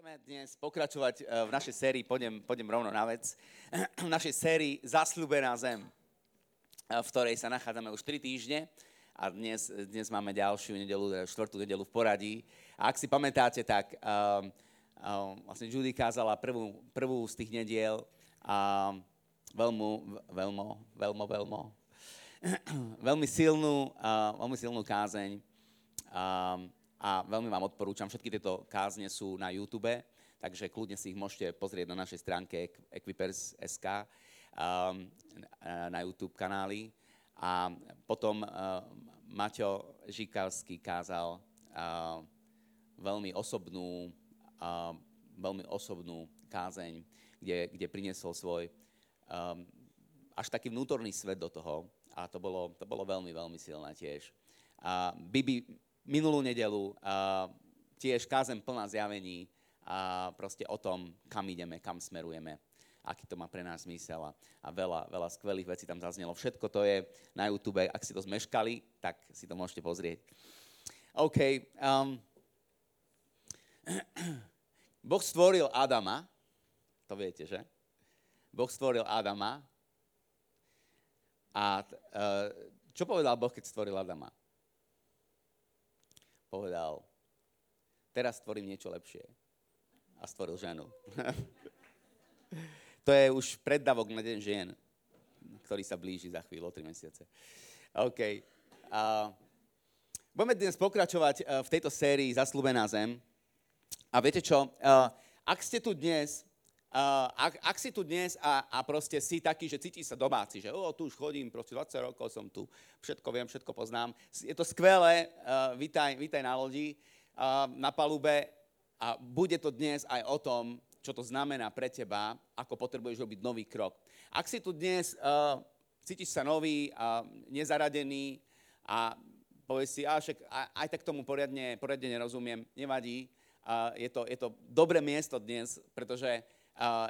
Chceme dnes pokračovať eh, v našej sérii, pôjdem, pôjdem rovno na vec, v našej sérii Zasľúbená zem, eh, v ktorej sa nachádzame už 3 týždne a dnes, dnes máme ďalšiu nedelu, eh, štvrtú nedelu v poradí. A ak si pamätáte, tak um, um, vlastne Judy kázala prvú, prvú z tých nediel a veľmi, veľmi, veľmi, veľmi, veľmi silnú, uh, veľmi silnú kázeň. Um, a veľmi vám odporúčam, všetky tieto kázne sú na YouTube, takže kľudne si ich môžete pozrieť na našej stránke equipers.sk um, na YouTube kanály. A potom uh, Maťo Žikavský kázal uh, veľmi osobnú, uh, veľmi osobnú kázeň, kde, kde priniesol svoj um, až taký vnútorný svet do toho. A to bolo, to bolo veľmi, veľmi silné tiež. A Bibi minulú nedelu uh, tiež kázem plná zjavení a proste o tom, kam ideme, kam smerujeme, aký to má pre nás zmysel a, a veľa, veľa skvelých vecí tam zaznelo. Všetko to je na YouTube, ak si to zmeškali, tak si to môžete pozrieť. OK. Um, boh stvoril Adama, to viete, že? Boh stvoril Adama a uh, čo povedal Boh, keď stvoril Adama? Povedal, teraz stvorím niečo lepšie. A stvoril ženu. to je už preddavok na deň žien, ktorý sa blíži za chvíľu, o 3 mesiace. OK. Uh, budeme dnes pokračovať uh, v tejto sérii Zaslúbená zem. A viete čo? Uh, ak ste tu dnes Uh, ak, ak si tu dnes a, a proste si taký, že cítiš sa domáci, že o, tu už chodím, proste 20 rokov som tu, všetko viem, všetko poznám. Je to skvelé, uh, vítaj, vítaj na lodi, uh, na palube a bude to dnes aj o tom, čo to znamená pre teba, ako potrebuješ robiť nový krok. Ak si tu dnes, uh, cítiš sa nový, uh, nezaradený a povieš si, a však aj tak tomu poriadne, poriadne nerozumiem, nevadí, uh, je, to, je to dobré miesto dnes, pretože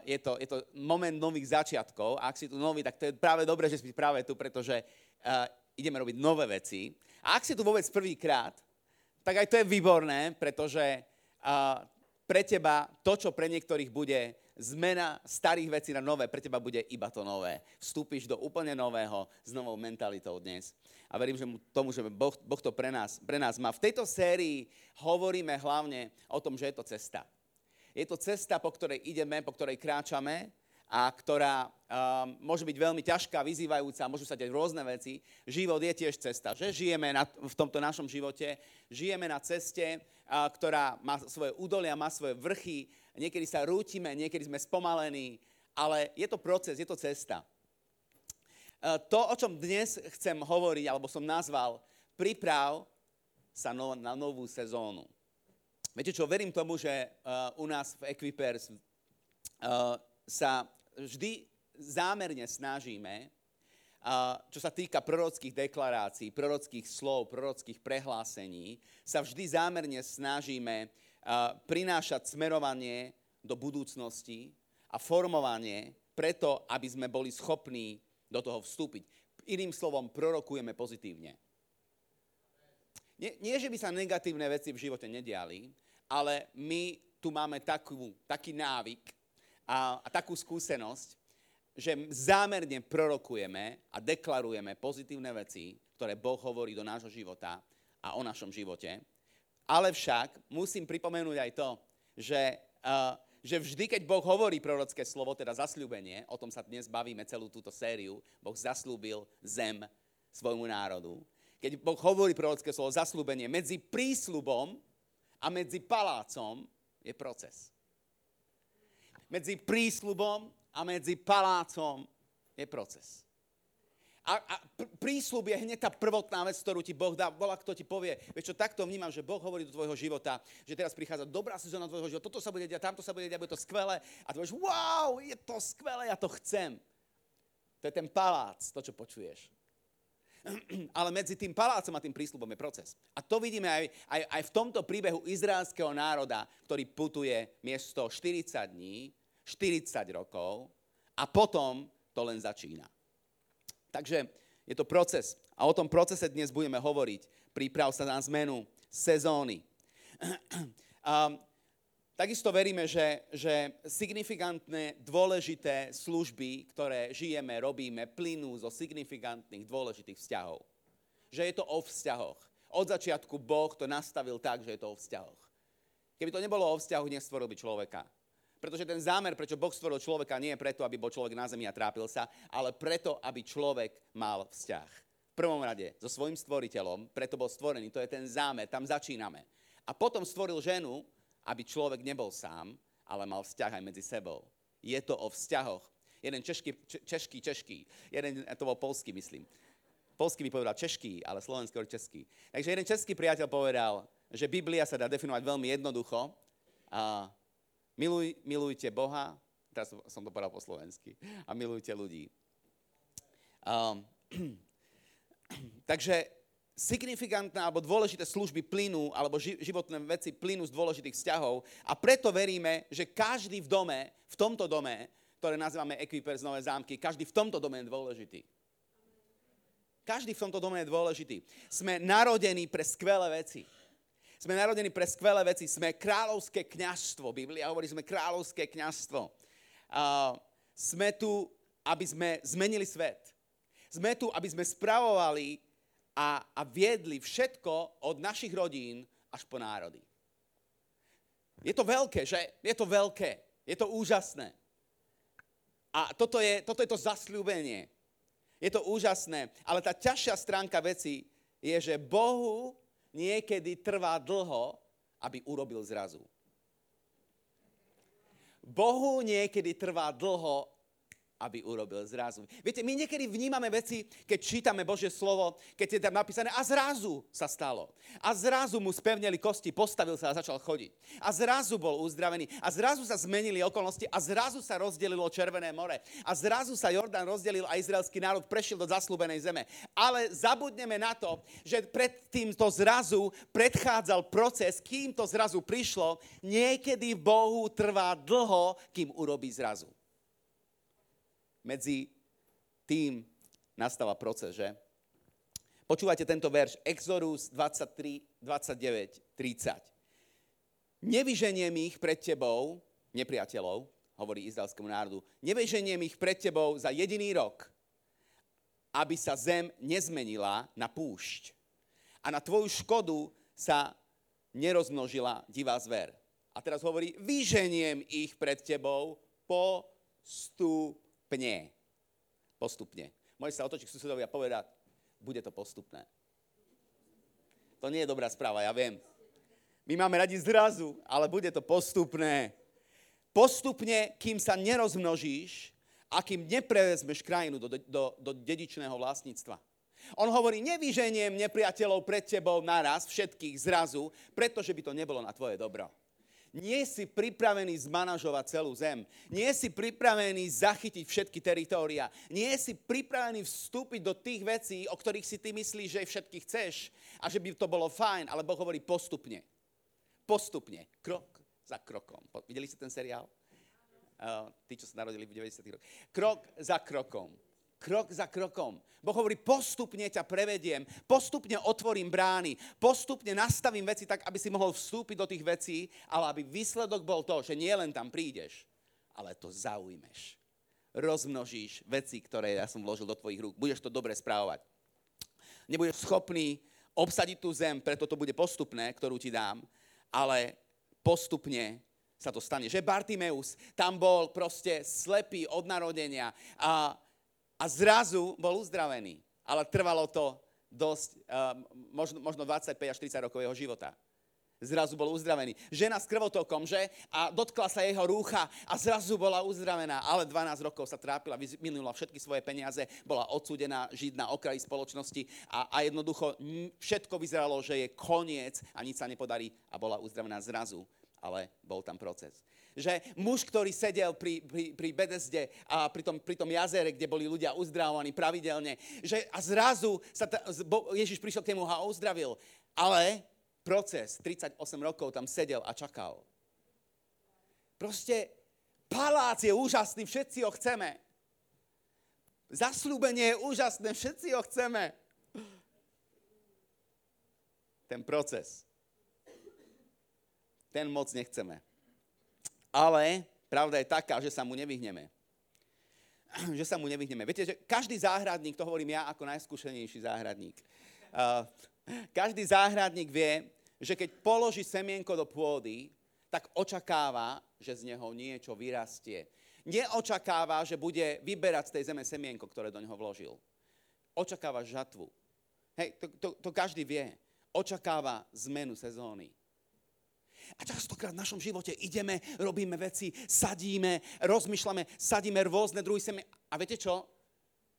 je, to, je to moment nových začiatkov. A ak si tu nový, tak to je práve dobré, že si práve tu, pretože uh, ideme robiť nové veci. A ak si tu vôbec prvýkrát, tak aj to je výborné, pretože uh, pre teba to, čo pre niektorých bude zmena starých vecí na nové, pre teba bude iba to nové. Vstúpiš do úplne nového s novou mentalitou dnes. A verím, že tomu, že boh, boh to pre nás, pre nás má. V tejto sérii hovoríme hlavne o tom, že je to cesta. Je to cesta, po ktorej ideme, po ktorej kráčame a ktorá um, môže byť veľmi ťažká, vyzývajúca, môžu sa deť rôzne veci. Život je tiež cesta, že žijeme na, v tomto našom živote, žijeme na ceste, uh, ktorá má svoje údolia, má svoje vrchy, niekedy sa rútime, niekedy sme spomalení, ale je to proces, je to cesta. Uh, to, o čom dnes chcem hovoriť, alebo som nazval, priprav sa no, na novú sezónu. Viete čo, verím tomu, že uh, u nás v Equipers uh, sa vždy zámerne snažíme, uh, čo sa týka prorockých deklarácií, prorockých slov, prorockých prehlásení, sa vždy zámerne snažíme uh, prinášať smerovanie do budúcnosti a formovanie preto, aby sme boli schopní do toho vstúpiť. Iným slovom, prorokujeme pozitívne. Nie, nie, že by sa negatívne veci v živote nediali, ale my tu máme takú, taký návyk a, a takú skúsenosť, že zámerne prorokujeme a deklarujeme pozitívne veci, ktoré Boh hovorí do nášho života a o našom živote. Ale však musím pripomenúť aj to, že, uh, že vždy, keď Boh hovorí prorocké slovo, teda zasľúbenie, o tom sa dnes bavíme celú túto sériu, Boh zaslúbil zem svojmu národu, keď Boh hovorí prorocké slovo zaslúbenie, medzi prísľubom a medzi palácom je proces. Medzi prísľubom a medzi palácom je proces. A, a prísľub je hneď tá prvotná vec, ktorú ti Boh dá. Bola, kto ti povie, vieš čo, takto vnímam, že Boh hovorí do tvojho života, že teraz prichádza dobrá sezóna tvojho života, toto sa bude diať, tamto sa bude diať, bude to skvelé. A ty povieš, wow, je to skvelé, ja to chcem. To je ten palác, to, čo počuješ. ale medzi tým palácom a tým prísľubom je proces. A to vidíme aj, aj, aj v tomto príbehu izraelského národa, ktorý putuje miesto 40 dní, 40 rokov a potom to len začína. Takže je to proces. A o tom procese dnes budeme hovoriť. Príprav sa na zmenu sezóny. Takisto veríme, že, že signifikantné, dôležité služby, ktoré žijeme, robíme, plynú zo signifikantných, dôležitých vzťahov. Že je to o vzťahoch. Od začiatku Boh to nastavil tak, že je to o vzťahoch. Keby to nebolo o vzťahu, nestvoril by človeka. Pretože ten zámer, prečo Boh stvoril človeka, nie je preto, aby bol človek na zemi a trápil sa, ale preto, aby človek mal vzťah. V prvom rade so svojim stvoriteľom, preto bol stvorený, to je ten zámer, tam začíname. A potom stvoril ženu, aby človek nebol sám, ale mal vzťah aj medzi sebou. Je to o vzťahoch. Jeden češký, češký, češký, jeden, to bol polský, myslím. Polský by povedal češký, ale slovenský český. Takže jeden český priateľ povedal, že Biblia sa dá definovať veľmi jednoducho. A miluj, milujte Boha, teraz som to povedal po slovensky, a milujte ľudí. Um, takže signifikantné alebo dôležité služby plynú, alebo životné veci plynú z dôležitých vzťahov a preto veríme, že každý v dome, v tomto dome, ktoré nazývame Equipers Nové zámky, každý v tomto dome je dôležitý. Každý v tomto dome je dôležitý. Sme narodení pre skvelé veci. Sme narodení pre skvelé veci. Sme kráľovské kňažstvo. Biblia hovorí, sme kráľovské kňažstvo. Uh, sme tu, aby sme zmenili svet. Sme tu, aby sme spravovali a, a viedli všetko od našich rodín až po národy. Je to veľké, že? Je to veľké. Je to úžasné. A toto je, toto je to zasľúbenie. Je to úžasné. Ale tá ťažšia stránka veci je, že Bohu niekedy trvá dlho, aby urobil zrazu. Bohu niekedy trvá dlho, aby urobil zrazu. Viete, my niekedy vnímame veci, keď čítame Božie slovo, keď je tam napísané a zrazu sa stalo. A zrazu mu spevnili kosti, postavil sa a začal chodiť. A zrazu bol uzdravený. A zrazu sa zmenili okolnosti a zrazu sa rozdelilo Červené more. A zrazu sa Jordán rozdelil a izraelský národ prešiel do zaslúbenej zeme. Ale zabudneme na to, že pred týmto zrazu predchádzal proces, kým to zrazu prišlo, niekedy Bohu trvá dlho, kým urobí zrazu medzi tým nastáva proces, že? Počúvajte tento verš, Exodus 23, 29, 30. Nevyženiem ich pred tebou, nepriateľov, hovorí izraelskému národu, nevyženiem ich pred tebou za jediný rok, aby sa zem nezmenila na púšť. A na tvoju škodu sa nerozmnožila divá zver. A teraz hovorí, vyženiem ich pred tebou postupne Postupne. Postupne. Môže sa otočiť k susedovi a povedať, bude to postupné. To nie je dobrá správa, ja viem. My máme radi zrazu, ale bude to postupné. Postupne, kým sa nerozmnožíš a kým neprevezmeš krajinu do, do, do dedičného vlastníctva. On hovorí, nevyženiem nepriateľov pred tebou naraz, všetkých zrazu, pretože by to nebolo na tvoje dobro nie si pripravený zmanažovať celú zem. Nie si pripravený zachytiť všetky teritória. Nie si pripravený vstúpiť do tých vecí, o ktorých si ty myslíš, že všetky chceš a že by to bolo fajn, ale Boh hovorí postupne. Postupne. Krok za krokom. Videli ste ten seriál? Uh, tí, čo sa narodili v 90. rokoch. Krok za krokom krok za krokom. Boh hovorí, postupne ťa prevediem, postupne otvorím brány, postupne nastavím veci tak, aby si mohol vstúpiť do tých vecí, ale aby výsledok bol to, že nie len tam prídeš, ale to zaujmeš. Rozmnožíš veci, ktoré ja som vložil do tvojich rúk. Budeš to dobre správovať. Nebudeš schopný obsadiť tú zem, preto to bude postupné, ktorú ti dám, ale postupne sa to stane. Že Bartimeus tam bol proste slepý od narodenia a a zrazu bol uzdravený. Ale trvalo to dosť, uh, možno, možno 25 až 30 rokov jeho života. Zrazu bol uzdravený. Žena s krvotokom, že? A dotkla sa jeho rúcha a zrazu bola uzdravená. Ale 12 rokov sa trápila, minula všetky svoje peniaze, bola odsúdená žiť na okraji spoločnosti a, a jednoducho všetko vyzeralo, že je koniec a nič sa nepodarí a bola uzdravená zrazu. Ale bol tam proces že muž, ktorý sedel pri, pri, pri Bedesde a pri tom, pri tom jazere, kde boli ľudia uzdravovaní pravidelne, že a zrazu sa ta, Ježiš prišiel k nemu a uzdravil. Ale proces, 38 rokov tam sedel a čakal. Proste palác je úžasný, všetci ho chceme. Zaslúbenie je úžasné, všetci ho chceme. Ten proces. Ten moc nechceme Ale pravda je taká, že sa mu nevyhneme. Že sa mu nevyhneme. Viete, že každý záhradník, to hovorím ja ako najskúšenejší záhradník, uh, každý záhradník vie, že keď položí semienko do pôdy, tak očakáva, že z neho niečo vyrastie. Neočakáva, že bude vyberať z tej zeme semienko, ktoré do neho vložil. Očakáva žatvu. Hej, to, to, to každý vie. Očakáva zmenu sezóny. A častokrát v našom živote ideme, robíme veci, sadíme, rozmýšľame, sadíme rôzne druhy semien. A viete čo?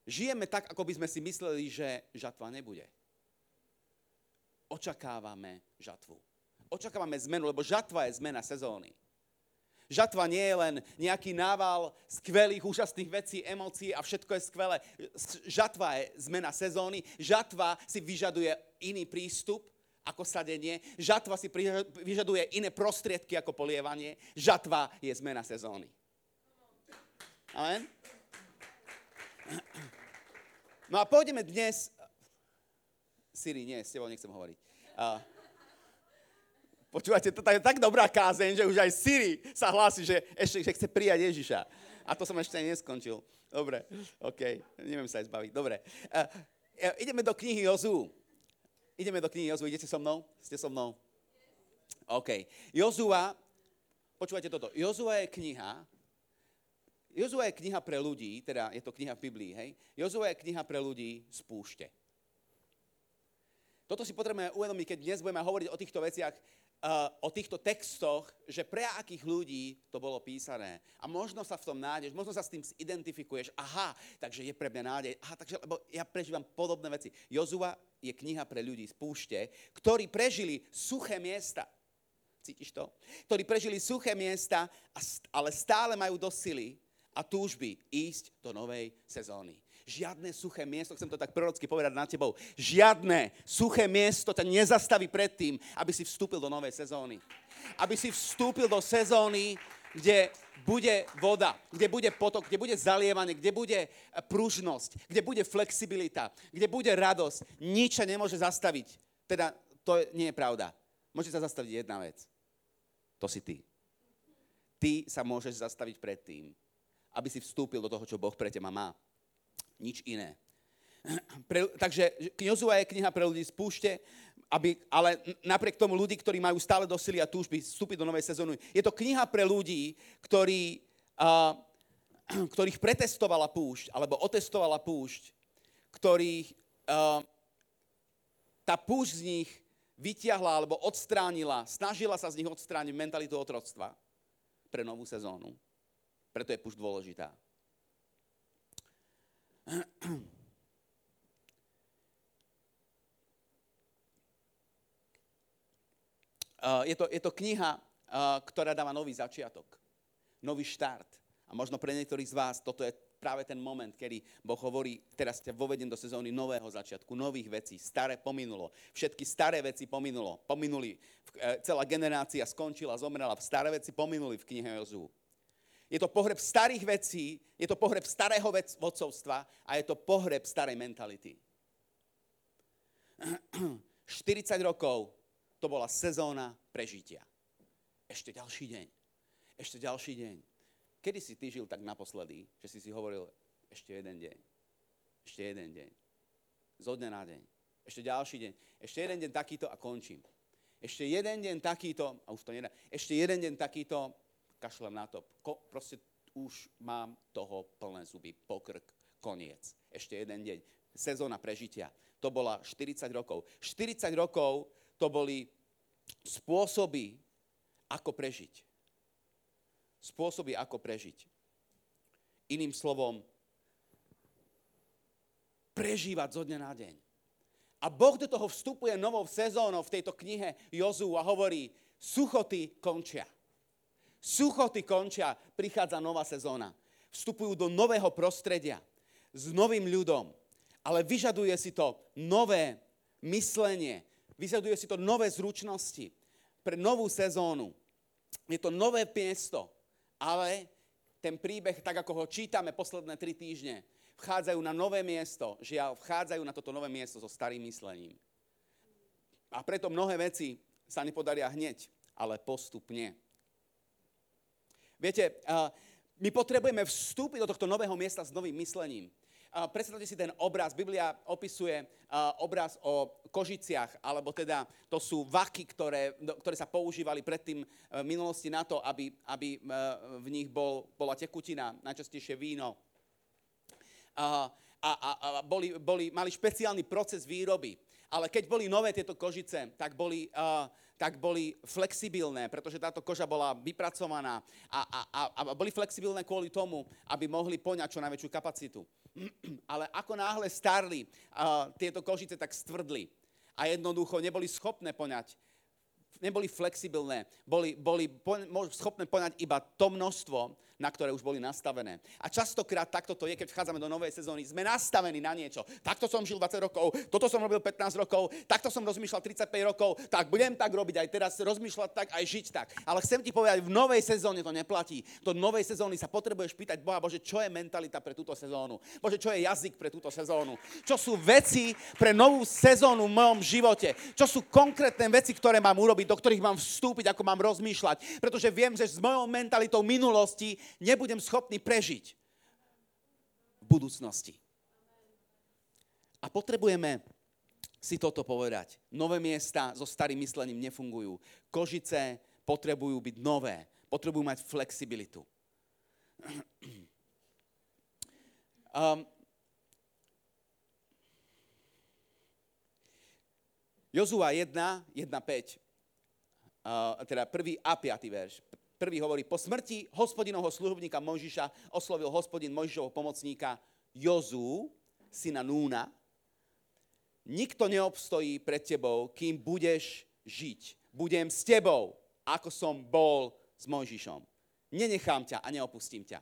Žijeme tak, ako by sme si mysleli, že žatva nebude. Očakávame žatvu. Očakávame zmenu, lebo žatva je zmena sezóny. Žatva nie je len nejaký nával skvelých, úžasných vecí, emócií a všetko je skvelé. Žatva je zmena sezóny. Žatva si vyžaduje iný prístup ako sadenie. Žatva si vyžaduje iné prostriedky ako polievanie. Žatva je zmena sezóny. Amen? No a pôjdeme dnes... Siri, nie, s tebou nechcem hovoriť. Uh, Počúvate, to je tak dobrá kázeň, že už aj Siri sa hlási, že ešte že chce prijať Ježiša. A to som ešte neskončil. Dobre, OK, neviem sa aj zbaviť. Dobre. Uh, ideme do knihy Jozu. Ideme do knihy Jozu. Idete so mnou? Ste so mnou? OK. Jozua, počúvajte toto. Jozua je kniha, Jozua je kniha pre ľudí, teda je to kniha v Biblii, hej? Jozua je kniha pre ľudí z púšte. Toto si potrebujeme uvedomiť, keď dnes budeme hovoriť o týchto veciach, o týchto textoch, že pre akých ľudí to bolo písané. A možno sa v tom nájdeš, možno sa s tým identifikuješ. Aha, takže je pre mňa nádej. Aha, takže, lebo ja prežívam podobné veci. Jozua je kniha pre ľudí z púšte, ktorí prežili suché miesta. Cítiš to? Ktorí prežili suché miesta, ale stále majú dosť sily a túžby ísť do novej sezóny. Žiadne suché miesto, chcem to tak prorocky povedať na tebou, žiadne suché miesto ťa nezastaví pred tým, aby si vstúpil do novej sezóny. Aby si vstúpil do sezóny, kde bude voda, kde bude potok, kde bude zalievanie, kde bude pružnosť, kde bude flexibilita, kde bude radosť. Nič sa nemôže zastaviť. Teda to nie je pravda. Môže sa zastaviť jedna vec. To si ty. Ty sa môžeš zastaviť pred tým, aby si vstúpil do toho, čo Boh pre teba má nič iné. Pre, takže Jozua je kniha pre ľudí z púšte, aby, ale napriek tomu ľudí, ktorí majú stále do sily a túžby vstúpiť do novej sezóny. Je to kniha pre ľudí, ktorí, uh, ktorých pretestovala púšť, alebo otestovala púšť, ktorých uh, tá púšť z nich vyťahla alebo odstránila, snažila sa z nich odstrániť mentalitu otroctva pre novú sezónu. Preto je púšť dôležitá. Uh, je, to, je to kniha, uh, ktorá dáva nový začiatok, nový štart. A možno pre niektorých z vás toto je práve ten moment, kedy Boh hovorí, teraz ťa vovedem do sezóny nového začiatku, nových vecí. Staré pominulo. Všetky staré veci pominulo. Pominuli. Uh, celá generácia skončila, zomrela. Staré veci pominuli v knihe Jozú. Je to pohreb starých vecí, je to pohreb starého vodcovstva a je to pohreb starej mentality. 40 rokov to bola sezóna prežitia. Ešte ďalší deň. Ešte ďalší deň. Kedy si ty žil tak naposledy, že si si hovoril ešte jeden deň. Ešte jeden deň. Zo dňa na deň. Ešte ďalší deň. Ešte jeden deň takýto a končím. Ešte jeden deň takýto, a už to nedá, ešte jeden deň takýto kašlem na to. Ko, proste už mám toho plné zuby, pokrk, koniec. Ešte jeden deň. Sezóna prežitia. To bola 40 rokov. 40 rokov to boli spôsoby, ako prežiť. Spôsoby, ako prežiť. Iným slovom, prežívať zo dňa na deň. A Boh do toho vstupuje novou sezónou v tejto knihe Jozu a hovorí, suchoty končia. Suchoty končia, prichádza nová sezóna. Vstupujú do nového prostredia s novým ľudom, ale vyžaduje si to nové myslenie, vyžaduje si to nové zručnosti pre novú sezónu. Je to nové miesto, ale ten príbeh, tak ako ho čítame posledné tri týždne, vchádzajú na nové miesto, žiaľ, vchádzajú na toto nové miesto so starým myslením. A preto mnohé veci sa nepodaria hneď, ale postupne. Viete, my potrebujeme vstúpiť do tohto nového miesta s novým myslením. Predstavte si ten obraz. Biblia opisuje obraz o kožiciach, alebo teda to sú vaky, ktoré, ktoré sa používali predtým v minulosti na to, aby, aby v nich bol, bola tekutina, najčastejšie víno. A, a, a boli, boli, mali špeciálny proces výroby. Ale keď boli nové tieto kožice, tak boli, uh, tak boli flexibilné, pretože táto koža bola vypracovaná a, a, a, a boli flexibilné kvôli tomu, aby mohli poňať čo najväčšiu kapacitu. Ale ako náhle starli, uh, tieto kožice tak stvrdli a jednoducho neboli schopné poňať neboli flexibilné, boli, boli po, schopné poňať iba to množstvo, na ktoré už boli nastavené. A častokrát takto to je, keď vchádzame do novej sezóny. Sme nastavení na niečo. Takto som žil 20 rokov, toto som robil 15 rokov, takto som rozmýšľal 35 rokov, tak budem tak robiť aj teraz, rozmýšľať tak, aj žiť tak. Ale chcem ti povedať, v novej sezóne to neplatí. Do novej sezóny sa potrebuješ pýtať Boha, Bože, čo je mentalita pre túto sezónu? Bože, čo je jazyk pre túto sezónu? Čo sú veci pre novú sezónu v mojom živote? Čo sú konkrétne veci, ktoré mám urobiť, do ktorých mám vstúpiť, ako mám rozmýšľať? Pretože viem, že s mojou mentalitou minulosti nebudem schopný prežiť v budúcnosti. A potrebujeme si toto povedať. Nové miesta so starým myslením nefungujú. Kožice potrebujú byť nové, potrebujú mať flexibilitu. Um, Jozua 1, 1, 5, uh, teda prvý a 5. verš. Prvý hovorí, po smrti hospodinovho služobníka Mojžiša oslovil hospodin Mojžišovho pomocníka Jozu, syna Núna. Nikto neobstojí pred tebou, kým budeš žiť. Budem s tebou, ako som bol s Mojžišom. Nenechám ťa a neopustím ťa.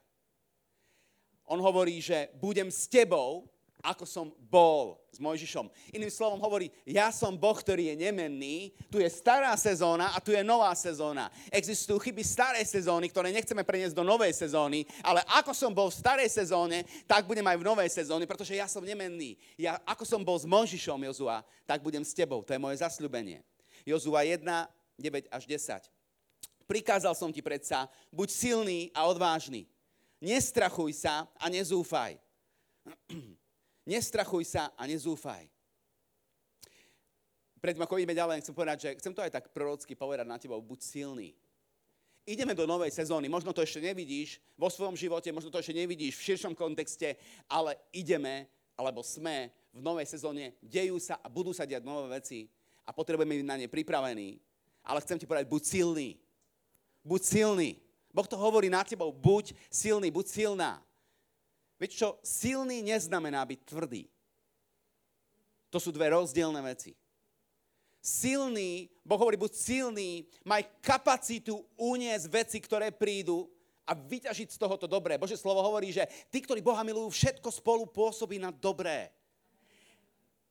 On hovorí, že budem s tebou, ako som bol s Mojžišom. Iným slovom hovorí, ja som Boh, ktorý je nemenný, tu je stará sezóna a tu je nová sezóna. Existujú chyby starej sezóny, ktoré nechceme preniesť do novej sezóny, ale ako som bol v starej sezóne, tak budem aj v novej sezóne, pretože ja som nemenný. Ja, ako som bol s Mojžišom, Jozua, tak budem s tebou. To je moje zasľubenie. Jozua 1, 9 až 10. Prikázal som ti predsa, buď silný a odvážny. Nestrachuj sa a nezúfaj. Nestrachuj sa a nezúfaj. Predtým ako ideme ďalej, chcem povedať, že chcem to aj tak prorocky povedať na teba, buď silný. Ideme do novej sezóny, možno to ešte nevidíš vo svojom živote, možno to ešte nevidíš v širšom kontexte, ale ideme, alebo sme v novej sezóne, dejú sa a budú sa diať nové veci a potrebujeme byť na ne pripravení. Ale chcem ti povedať, buď silný. Buď silný. Boh to hovorí na tebou, buď silný, buď silná. Vieš čo, silný neznamená byť tvrdý. To sú dve rozdielne veci. Silný, Boh hovorí, buď silný, maj kapacitu uniesť veci, ktoré prídu a vyťažiť z tohoto dobré. Bože slovo hovorí, že tí, ktorí Boha milujú, všetko spolu pôsobí na dobré.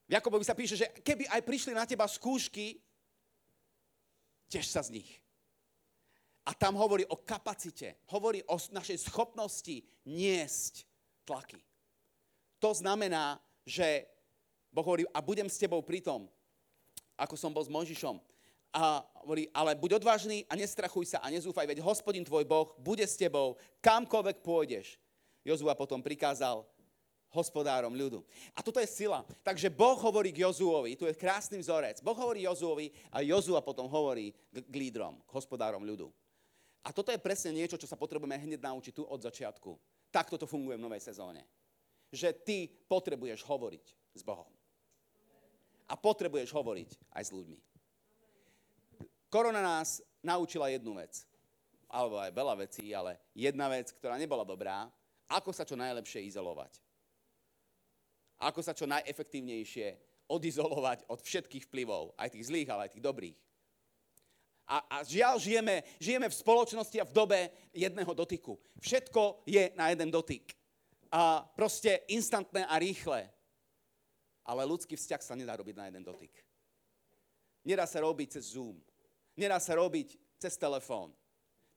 V Jakobovi sa píše, že keby aj prišli na teba skúšky, tiež sa z nich. A tam hovorí o kapacite, hovorí o našej schopnosti niesť tlaky. To znamená, že Boh hovorí, a budem s tebou pri tom, ako som bol s Mojžišom. A hovorí, ale buď odvážny a nestrachuj sa a nezúfaj, veď hospodin tvoj Boh bude s tebou, kamkoľvek pôjdeš. Jozua potom prikázal hospodárom ľudu. A toto je sila. Takže Boh hovorí k Jozuovi, tu je krásny vzorec. Boh hovorí Jozuovi a Jozua potom hovorí k lídrom, k hospodárom ľudu. A toto je presne niečo, čo sa potrebujeme hneď naučiť tu od začiatku. Takto to funguje v novej sezóne. Že ty potrebuješ hovoriť s Bohom. A potrebuješ hovoriť aj s ľuďmi. Korona nás naučila jednu vec. Alebo aj veľa vecí, ale jedna vec, ktorá nebola dobrá, ako sa čo najlepšie izolovať. Ako sa čo najefektívnejšie odizolovať od všetkých vplyvov, aj tých zlých, ale aj tých dobrých. A, a žiaľ, žijeme, žijeme v spoločnosti a v dobe jedného dotyku. Všetko je na jeden dotyk. A proste instantné a rýchle. Ale ľudský vzťah sa nedá robiť na jeden dotyk. Nedá sa robiť cez Zoom. Nedá sa robiť cez telefón.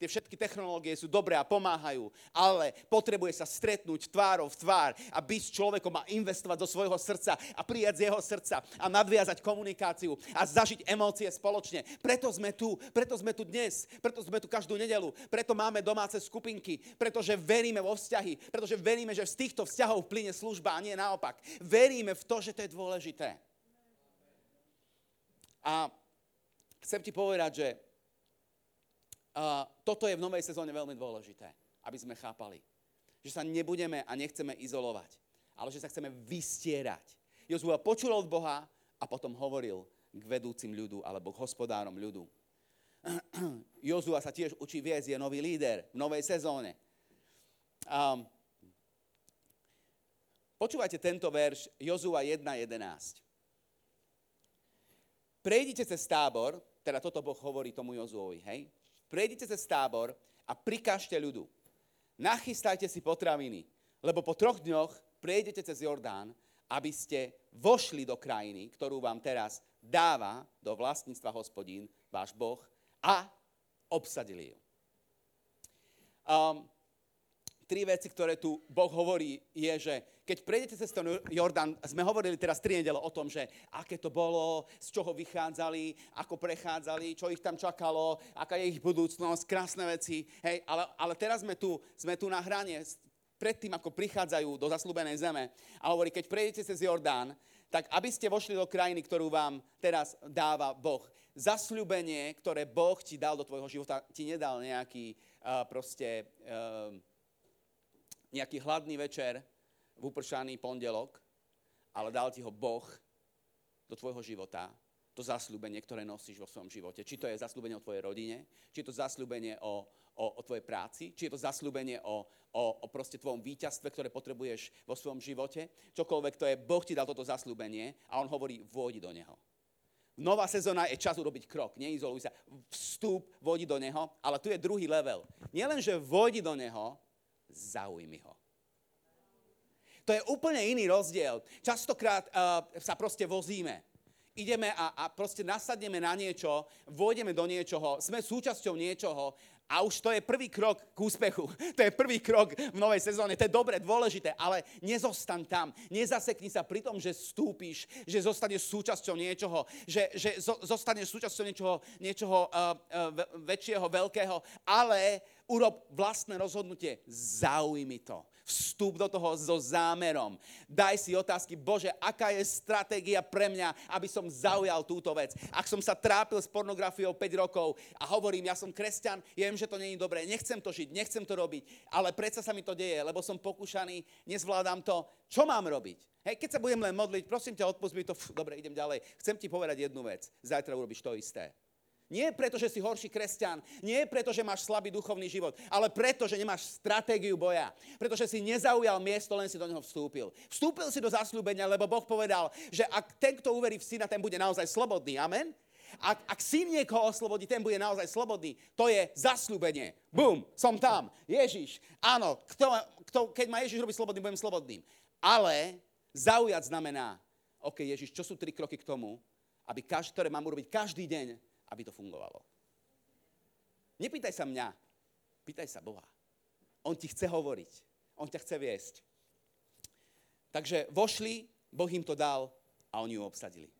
Tie všetky technológie sú dobré a pomáhajú, ale potrebuje sa stretnúť tvárou v tvár a byť s človekom a investovať do svojho srdca a prijať z jeho srdca a nadviazať komunikáciu a zažiť emócie spoločne. Preto sme tu, preto sme tu dnes, preto sme tu každú nedelu, preto máme domáce skupinky, pretože veríme vo vzťahy, pretože veríme, že z týchto vzťahov plyne služba a nie naopak. Veríme v to, že to je dôležité. A chcem ti povedať, že toto je v novej sezóne veľmi dôležité, aby sme chápali. Že sa nebudeme a nechceme izolovať, ale že sa chceme vystierať. Jozua počul od Boha a potom hovoril k vedúcim ľudu alebo k hospodárom ľudu. Jozua sa tiež učí viesť, je nový líder v novej sezóne. Um, počúvajte tento verš Jozua 1.11. Prejdite cez tábor, teda toto Boh hovorí tomu Jozuovi, hej? Prejdite cez tábor a prikážte ľudu. Nachystajte si potraviny, lebo po troch dňoch prejdete cez Jordán, aby ste vošli do krajiny, ktorú vám teraz dáva do vlastníctva hospodín, váš Boh, a obsadili ju. Um, tri veci, ktoré tu Boh hovorí, je, že keď prejdete cez ten Jordán, sme hovorili teraz tri nedele o tom, že aké to bolo, z čoho vychádzali, ako prechádzali, čo ich tam čakalo, aká je ich budúcnosť, krásne veci. Hej, ale, ale teraz sme tu, sme tu na hrane pred tým, ako prichádzajú do zaslúbenej zeme. A hovorí, keď prejdete cez Jordán, tak aby ste vošli do krajiny, ktorú vám teraz dáva Boh. Zasľubenie, ktoré Boh ti dal do tvojho života, ti nedal nejaký uh, proste... Uh, nejaký hladný večer v upršaný pondelok, ale dal ti ho Boh do tvojho života, to zasľúbenie, ktoré nosíš vo svojom živote. Či to je zasľúbenie o tvojej rodine, či je to zasľúbenie o, o, o tvojej práci, či je to zasľúbenie o, o, o proste tvojom víťazstve, ktoré potrebuješ vo svojom živote. Čokoľvek to je, Boh ti dal toto zasľúbenie a on hovorí, vôjdi do neho. Nová sezóna je čas urobiť krok, neizoluj sa, vstup, vodi do neho, ale tu je druhý level. Nielen, že vodi do neho, zaujmi ho. To je úplne iný rozdiel. Častokrát uh, sa proste vozíme. Ideme a, a proste nasadneme na niečo, vôjdeme do niečoho, sme súčasťou niečoho a už to je prvý krok k úspechu. To je prvý krok v novej sezóne. To je dobre, dôležité, ale nezostan tam. Nezasekni sa pri tom, že stúpiš, že zostaneš súčasťou niečoho, že, že zo, zostaneš súčasťou niečoho, niečoho uh, uh, väčšieho, veľkého, ale urob vlastné rozhodnutie. Zaujmi to vstup do toho so zámerom. Daj si otázky, Bože, aká je stratégia pre mňa, aby som zaujal túto vec. Ak som sa trápil s pornografiou 5 rokov a hovorím, ja som kresťan, ja viem, že to je dobré, nechcem to žiť, nechcem to robiť, ale predsa sa mi to deje, lebo som pokúšaný, nezvládam to. Čo mám robiť? Hej, keď sa budem len modliť, prosím ťa, odpust mi to, Fú, dobre, idem ďalej. Chcem ti povedať jednu vec. Zajtra urobíš to isté. Nie preto, že si horší kresťan, nie preto, že máš slabý duchovný život, ale preto, že nemáš stratégiu boja. Pretože si nezaujal miesto, len si do neho vstúpil. Vstúpil si do zasľúbenia, lebo Boh povedal, že ak ten, kto uverí v syna, ten bude naozaj slobodný. Amen? Ak, ak syn niekoho oslobodí, ten bude naozaj slobodný. To je zasľúbenie. Bum, som tam. Ježiš, áno, kto, kto, keď ma Ježiš robí slobodný, budem slobodným. Ale zaujať znamená, OK, Ježiš, čo sú tri kroky k tomu, aby každý, ktoré mám urobiť každý deň, aby to fungovalo. Nepýtaj sa mňa, pýtaj sa Boha. On ti chce hovoriť, on ťa chce viesť. Takže vošli, Boh im to dal a oni ju obsadili.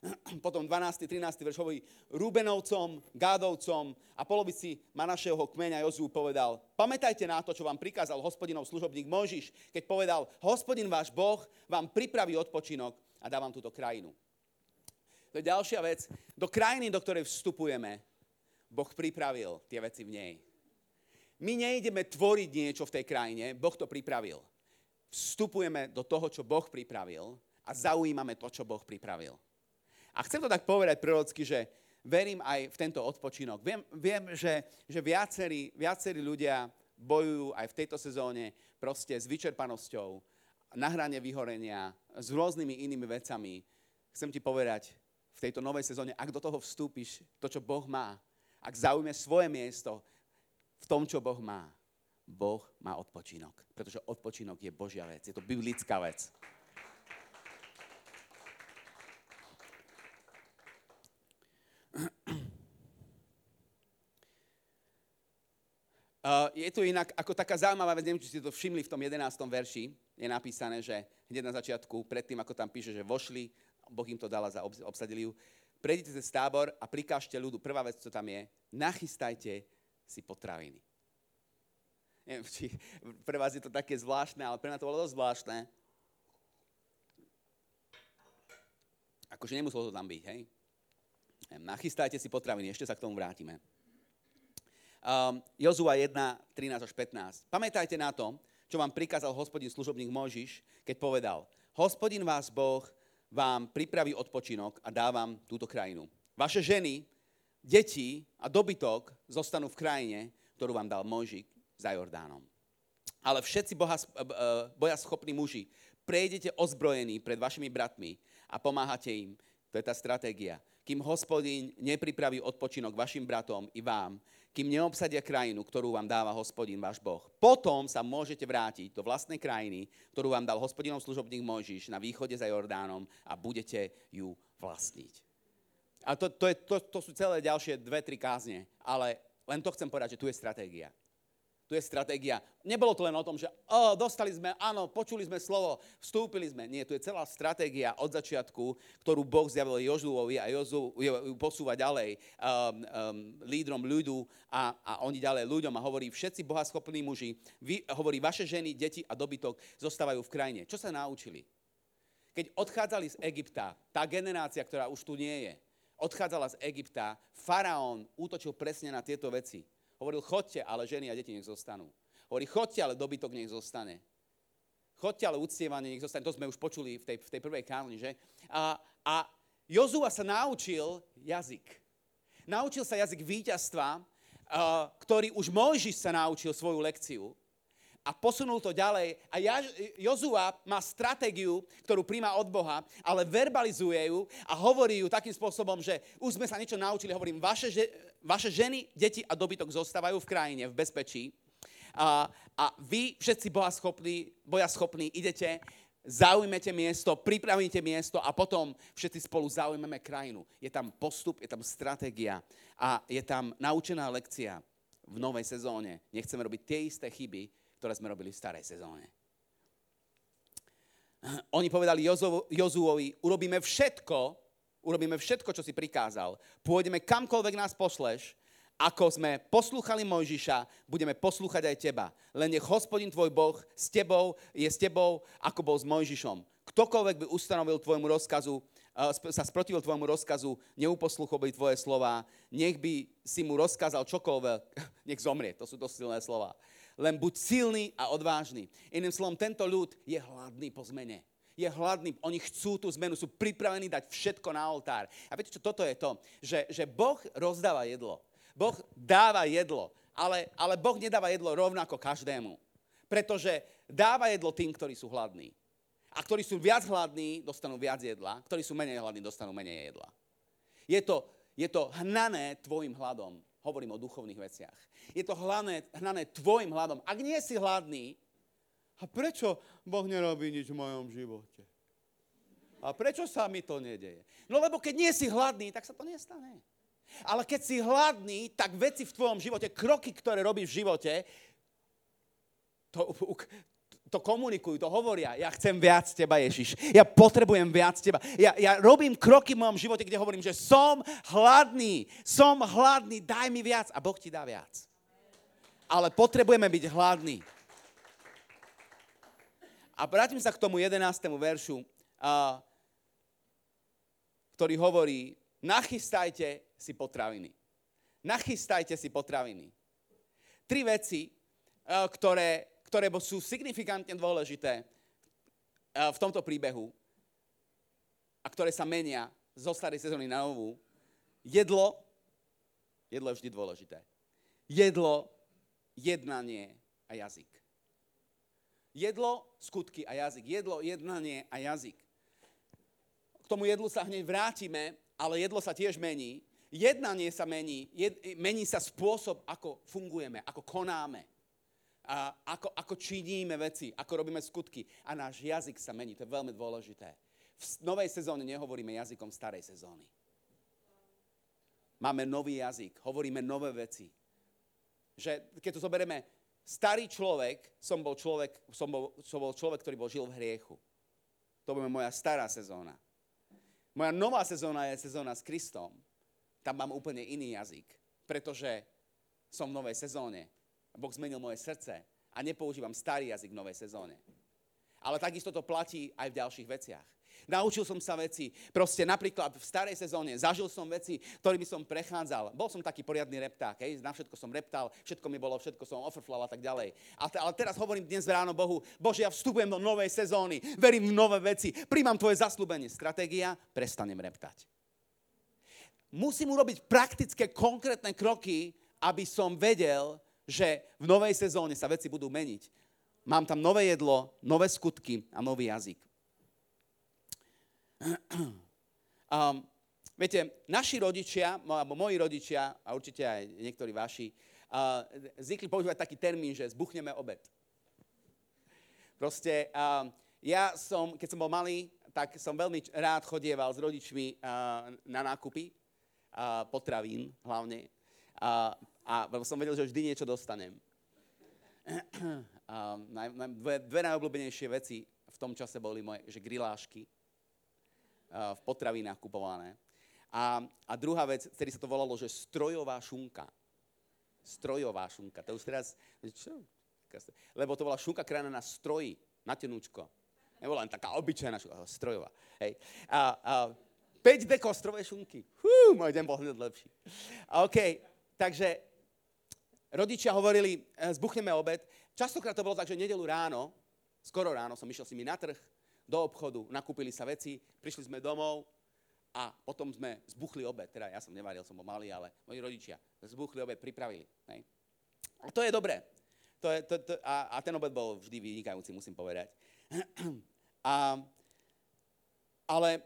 Potom 12. 13. verš hovorí, Rúbenovcom, Gádovcom a polovici Manašeho kmeňa Jozú povedal, pamätajte na to, čo vám prikázal hospodinov služobník Možiš, keď povedal, hospodin váš Boh vám pripraví odpočinok a dá vám túto krajinu. To je ďalšia vec. Do krajiny, do ktorej vstupujeme, Boh pripravil tie veci v nej. My nejdeme tvoriť niečo v tej krajine, Boh to pripravil. Vstupujeme do toho, čo Boh pripravil a zaujímame to, čo Boh pripravil. A chcem to tak povedať prorocky, že verím aj v tento odpočinok. Viem, viem že, že viacerí, viacerí ľudia bojujú aj v tejto sezóne proste s vyčerpanosťou, na hrane vyhorenia, s rôznymi inými vecami. Chcem ti povedať, v tejto novej sezóne, ak do toho vstúpiš, to, čo Boh má, ak zaujmeš svoje miesto v tom, čo Boh má, Boh má odpočinok. Pretože odpočinok je Božia vec, je to biblická vec. Uh, je tu inak ako taká zaujímavá vec, neviem, či ste to všimli v tom 11. verši, je napísané, že hneď na začiatku, predtým, ako tam píše, že vošli, Boh im to dala za obsadili ju, prejdite cez tábor a prikážte ľudu, prvá vec, čo tam je, nachystajte si potraviny. Neviem, či pre vás je to také zvláštne, ale pre mňa to bolo dosť zvláštne. Akože nemuselo to tam byť, hej? Nachystajte si potraviny, ešte sa k tomu vrátime. Um, Jozua 1, 13 až 15. Pamätajte na to, čo vám prikázal hospodin služobník Možiš, keď povedal, hospodin vás Boh vám pripraví odpočinok a dávam túto krajinu. Vaše ženy, deti a dobytok zostanú v krajine, ktorú vám dal Mojžik za Jordánom. Ale všetci boha, boja schopní muži, prejdete ozbrojení pred vašimi bratmi a pomáhate im. To je tá stratégia. Kým hospodín nepripraví odpočinok vašim bratom i vám, kým neobsadia krajinu, ktorú vám dáva hospodin váš Boh. Potom sa môžete vrátiť do vlastnej krajiny, ktorú vám dal hospodinov služobník Mojžiš na východe za Jordánom a budete ju vlastniť. A to, to, je, to, to sú celé ďalšie dve, tri kázne, ale len to chcem povedať, že tu je stratégia. Tu je stratégia. Nebolo to len o tom, že o, dostali sme, áno, počuli sme slovo, vstúpili sme. Nie, tu je celá stratégia od začiatku, ktorú Boh zjavil Jožuovi a Jozu ju posúva ďalej um, um, lídrom ľudu a, a oni ďalej ľuďom a hovorí, všetci bohaschopní muži, vy, hovorí, vaše ženy, deti a dobytok zostávajú v krajine. Čo sa naučili? Keď odchádzali z Egypta, tá generácia, ktorá už tu nie je, odchádzala z Egypta, faraón útočil presne na tieto veci Hovoril, chodte, ale ženy a deti nech zostanú. Hovorí, chodte, ale dobytok nech zostane. Chodte, ale uctievanie nech zostane. To sme už počuli v tej, v tej prvej kázni, že? A, a Jozua sa naučil jazyk. Naučil sa jazyk víťazstva, ktorý už Mojžiš sa naučil svoju lekciu a posunul to ďalej. A Jozua má stratégiu, ktorú príjma od Boha, ale verbalizuje ju a hovorí ju takým spôsobom, že už sme sa niečo naučili, hovorím, vaše, vaše ženy, deti a dobytok zostávajú v krajine, v bezpečí. A, a vy všetci bojaschopní, bojaschopní idete, zaujmete miesto, pripravíte miesto a potom všetci spolu zaujmeme krajinu. Je tam postup, je tam stratégia a je tam naučená lekcia v novej sezóne. Nechceme robiť tie isté chyby, ktoré sme robili v starej sezóne. Oni povedali Jozuovi, urobíme všetko, urobíme všetko, čo si prikázal. Pôjdeme kamkoľvek nás posleš, ako sme poslúchali Mojžiša, budeme poslúchať aj teba. Len nech hospodin tvoj Boh s tebou, je s tebou, ako bol s Mojžišom. Ktokoľvek by ustanovil tvojmu rozkazu, eh, sa sprotivil tvojmu rozkazu, neuposluchol by tvoje slova, nech by si mu rozkázal čokoľvek, nech zomrie. To sú dosť silné slova len buď silný a odvážny. Iným slovom, tento ľud je hladný po zmene. Je hladný, oni chcú tú zmenu, sú pripravení dať všetko na oltár. A viete čo, toto je to, že, že Boh rozdáva jedlo. Boh dáva jedlo, ale, ale Boh nedáva jedlo rovnako každému. Pretože dáva jedlo tým, ktorí sú hladní. A ktorí sú viac hladní, dostanú viac jedla. Ktorí sú menej hladní, dostanú menej jedla. Je to, je to hnané tvojim hladom. Hovorím o duchovných veciach. Je to hnané, hnané tvojim hladom. Ak nie si hladný, a prečo Boh nerobí nič v mojom živote? A prečo sa mi to nedeje? No lebo keď nie si hladný, tak sa to nestane. Ale keď si hladný, tak veci v tvojom živote, kroky, ktoré robíš v živote, to, to komunikujú, to hovoria. Ja chcem viac teba, Ježiš. Ja potrebujem viac teba. Ja, ja robím kroky v mojom živote, kde hovorím, že som hladný. Som hladný, daj mi viac. A Boh ti dá viac. Ale potrebujeme byť hladní. A vrátim sa k tomu 11. veršu, ktorý hovorí, nachystajte si potraviny. Nachystajte si potraviny. Tri veci, ktoré ktoré sú signifikantne dôležité eh, v tomto príbehu a ktoré sa menia zo starej sezóny na novú. Jedlo, jedlo je vždy dôležité. Jedlo, jednanie a jazyk. Jedlo, skutky a jazyk. Jedlo, jednanie a jazyk. K tomu jedlu sa hneď vrátime, ale jedlo sa tiež mení. Jednanie sa mení, jed, mení sa spôsob, ako fungujeme, ako konáme a ako, ako činíme veci, ako robíme skutky. A náš jazyk sa mení, to je veľmi dôležité. V novej sezóne nehovoríme jazykom starej sezóny. Máme nový jazyk, hovoríme nové veci. že keď to zoberieme, starý človek som bol človek, som bol, som bol človek, ktorý bol žil v hriechu. To bude moja stará sezóna. Moja nová sezóna je sezóna s Kristom. Tam mám úplne iný jazyk, pretože som v novej sezóne. Boh zmenil moje srdce a nepoužívam starý jazyk v novej sezóne. Ale takisto to platí aj v ďalších veciach. Naučil som sa veci, proste napríklad v starej sezóne zažil som veci, ktorými som prechádzal. Bol som taký poriadny repták, hej, na všetko som reptal, všetko mi bolo, všetko som ofrflal a tak ďalej. Ale teraz hovorím dnes ráno Bohu, Bože, ja vstupujem do novej sezóny, verím v nové veci, príjmam tvoje zaslúbenie. Stratégia, prestanem reptať. Musím urobiť praktické, konkrétne kroky, aby som vedel, že v novej sezóne sa veci budú meniť. Mám tam nové jedlo, nové skutky a nový jazyk. Um, viete, naši rodičia, alebo moji rodičia, a určite aj niektorí vaši, uh, zvykli používať taký termín, že zbuchneme obed. Proste uh, ja som, keď som bol malý, tak som veľmi rád chodieval s rodičmi uh, na nákupy, uh, potravín hlavne. Uh, a som vedel, že vždy niečo dostanem. uh, dve, dve najobľúbenejšie veci v tom čase boli moje, že grilášky v potravinách kupované. A, a druhá vec, ktorý sa to volalo, že strojová šunka. Strojová šunka. To už teraz, čo? Lebo to bola šunka krajená na stroji, na tenúčko. Nebola len taká obyčajná šunka, strojová. Hej. A, a 5 deko strojové šunky. Hú, môj deň bol hneď lepší. OK, takže rodičia hovorili, e, zbuchneme obed. Častokrát to bolo tak, že nedelu ráno, skoro ráno som išiel si mi na trh, do obchodu, nakúpili sa veci, prišli sme domov a potom sme zbuchli obed. Teda ja som nevaril, som bol malý, ale moji rodičia zbuchli obed, pripravili. Hej. A to je dobré. To je, to, to, a, a ten obed bol vždy vynikajúci, musím povedať. A, ale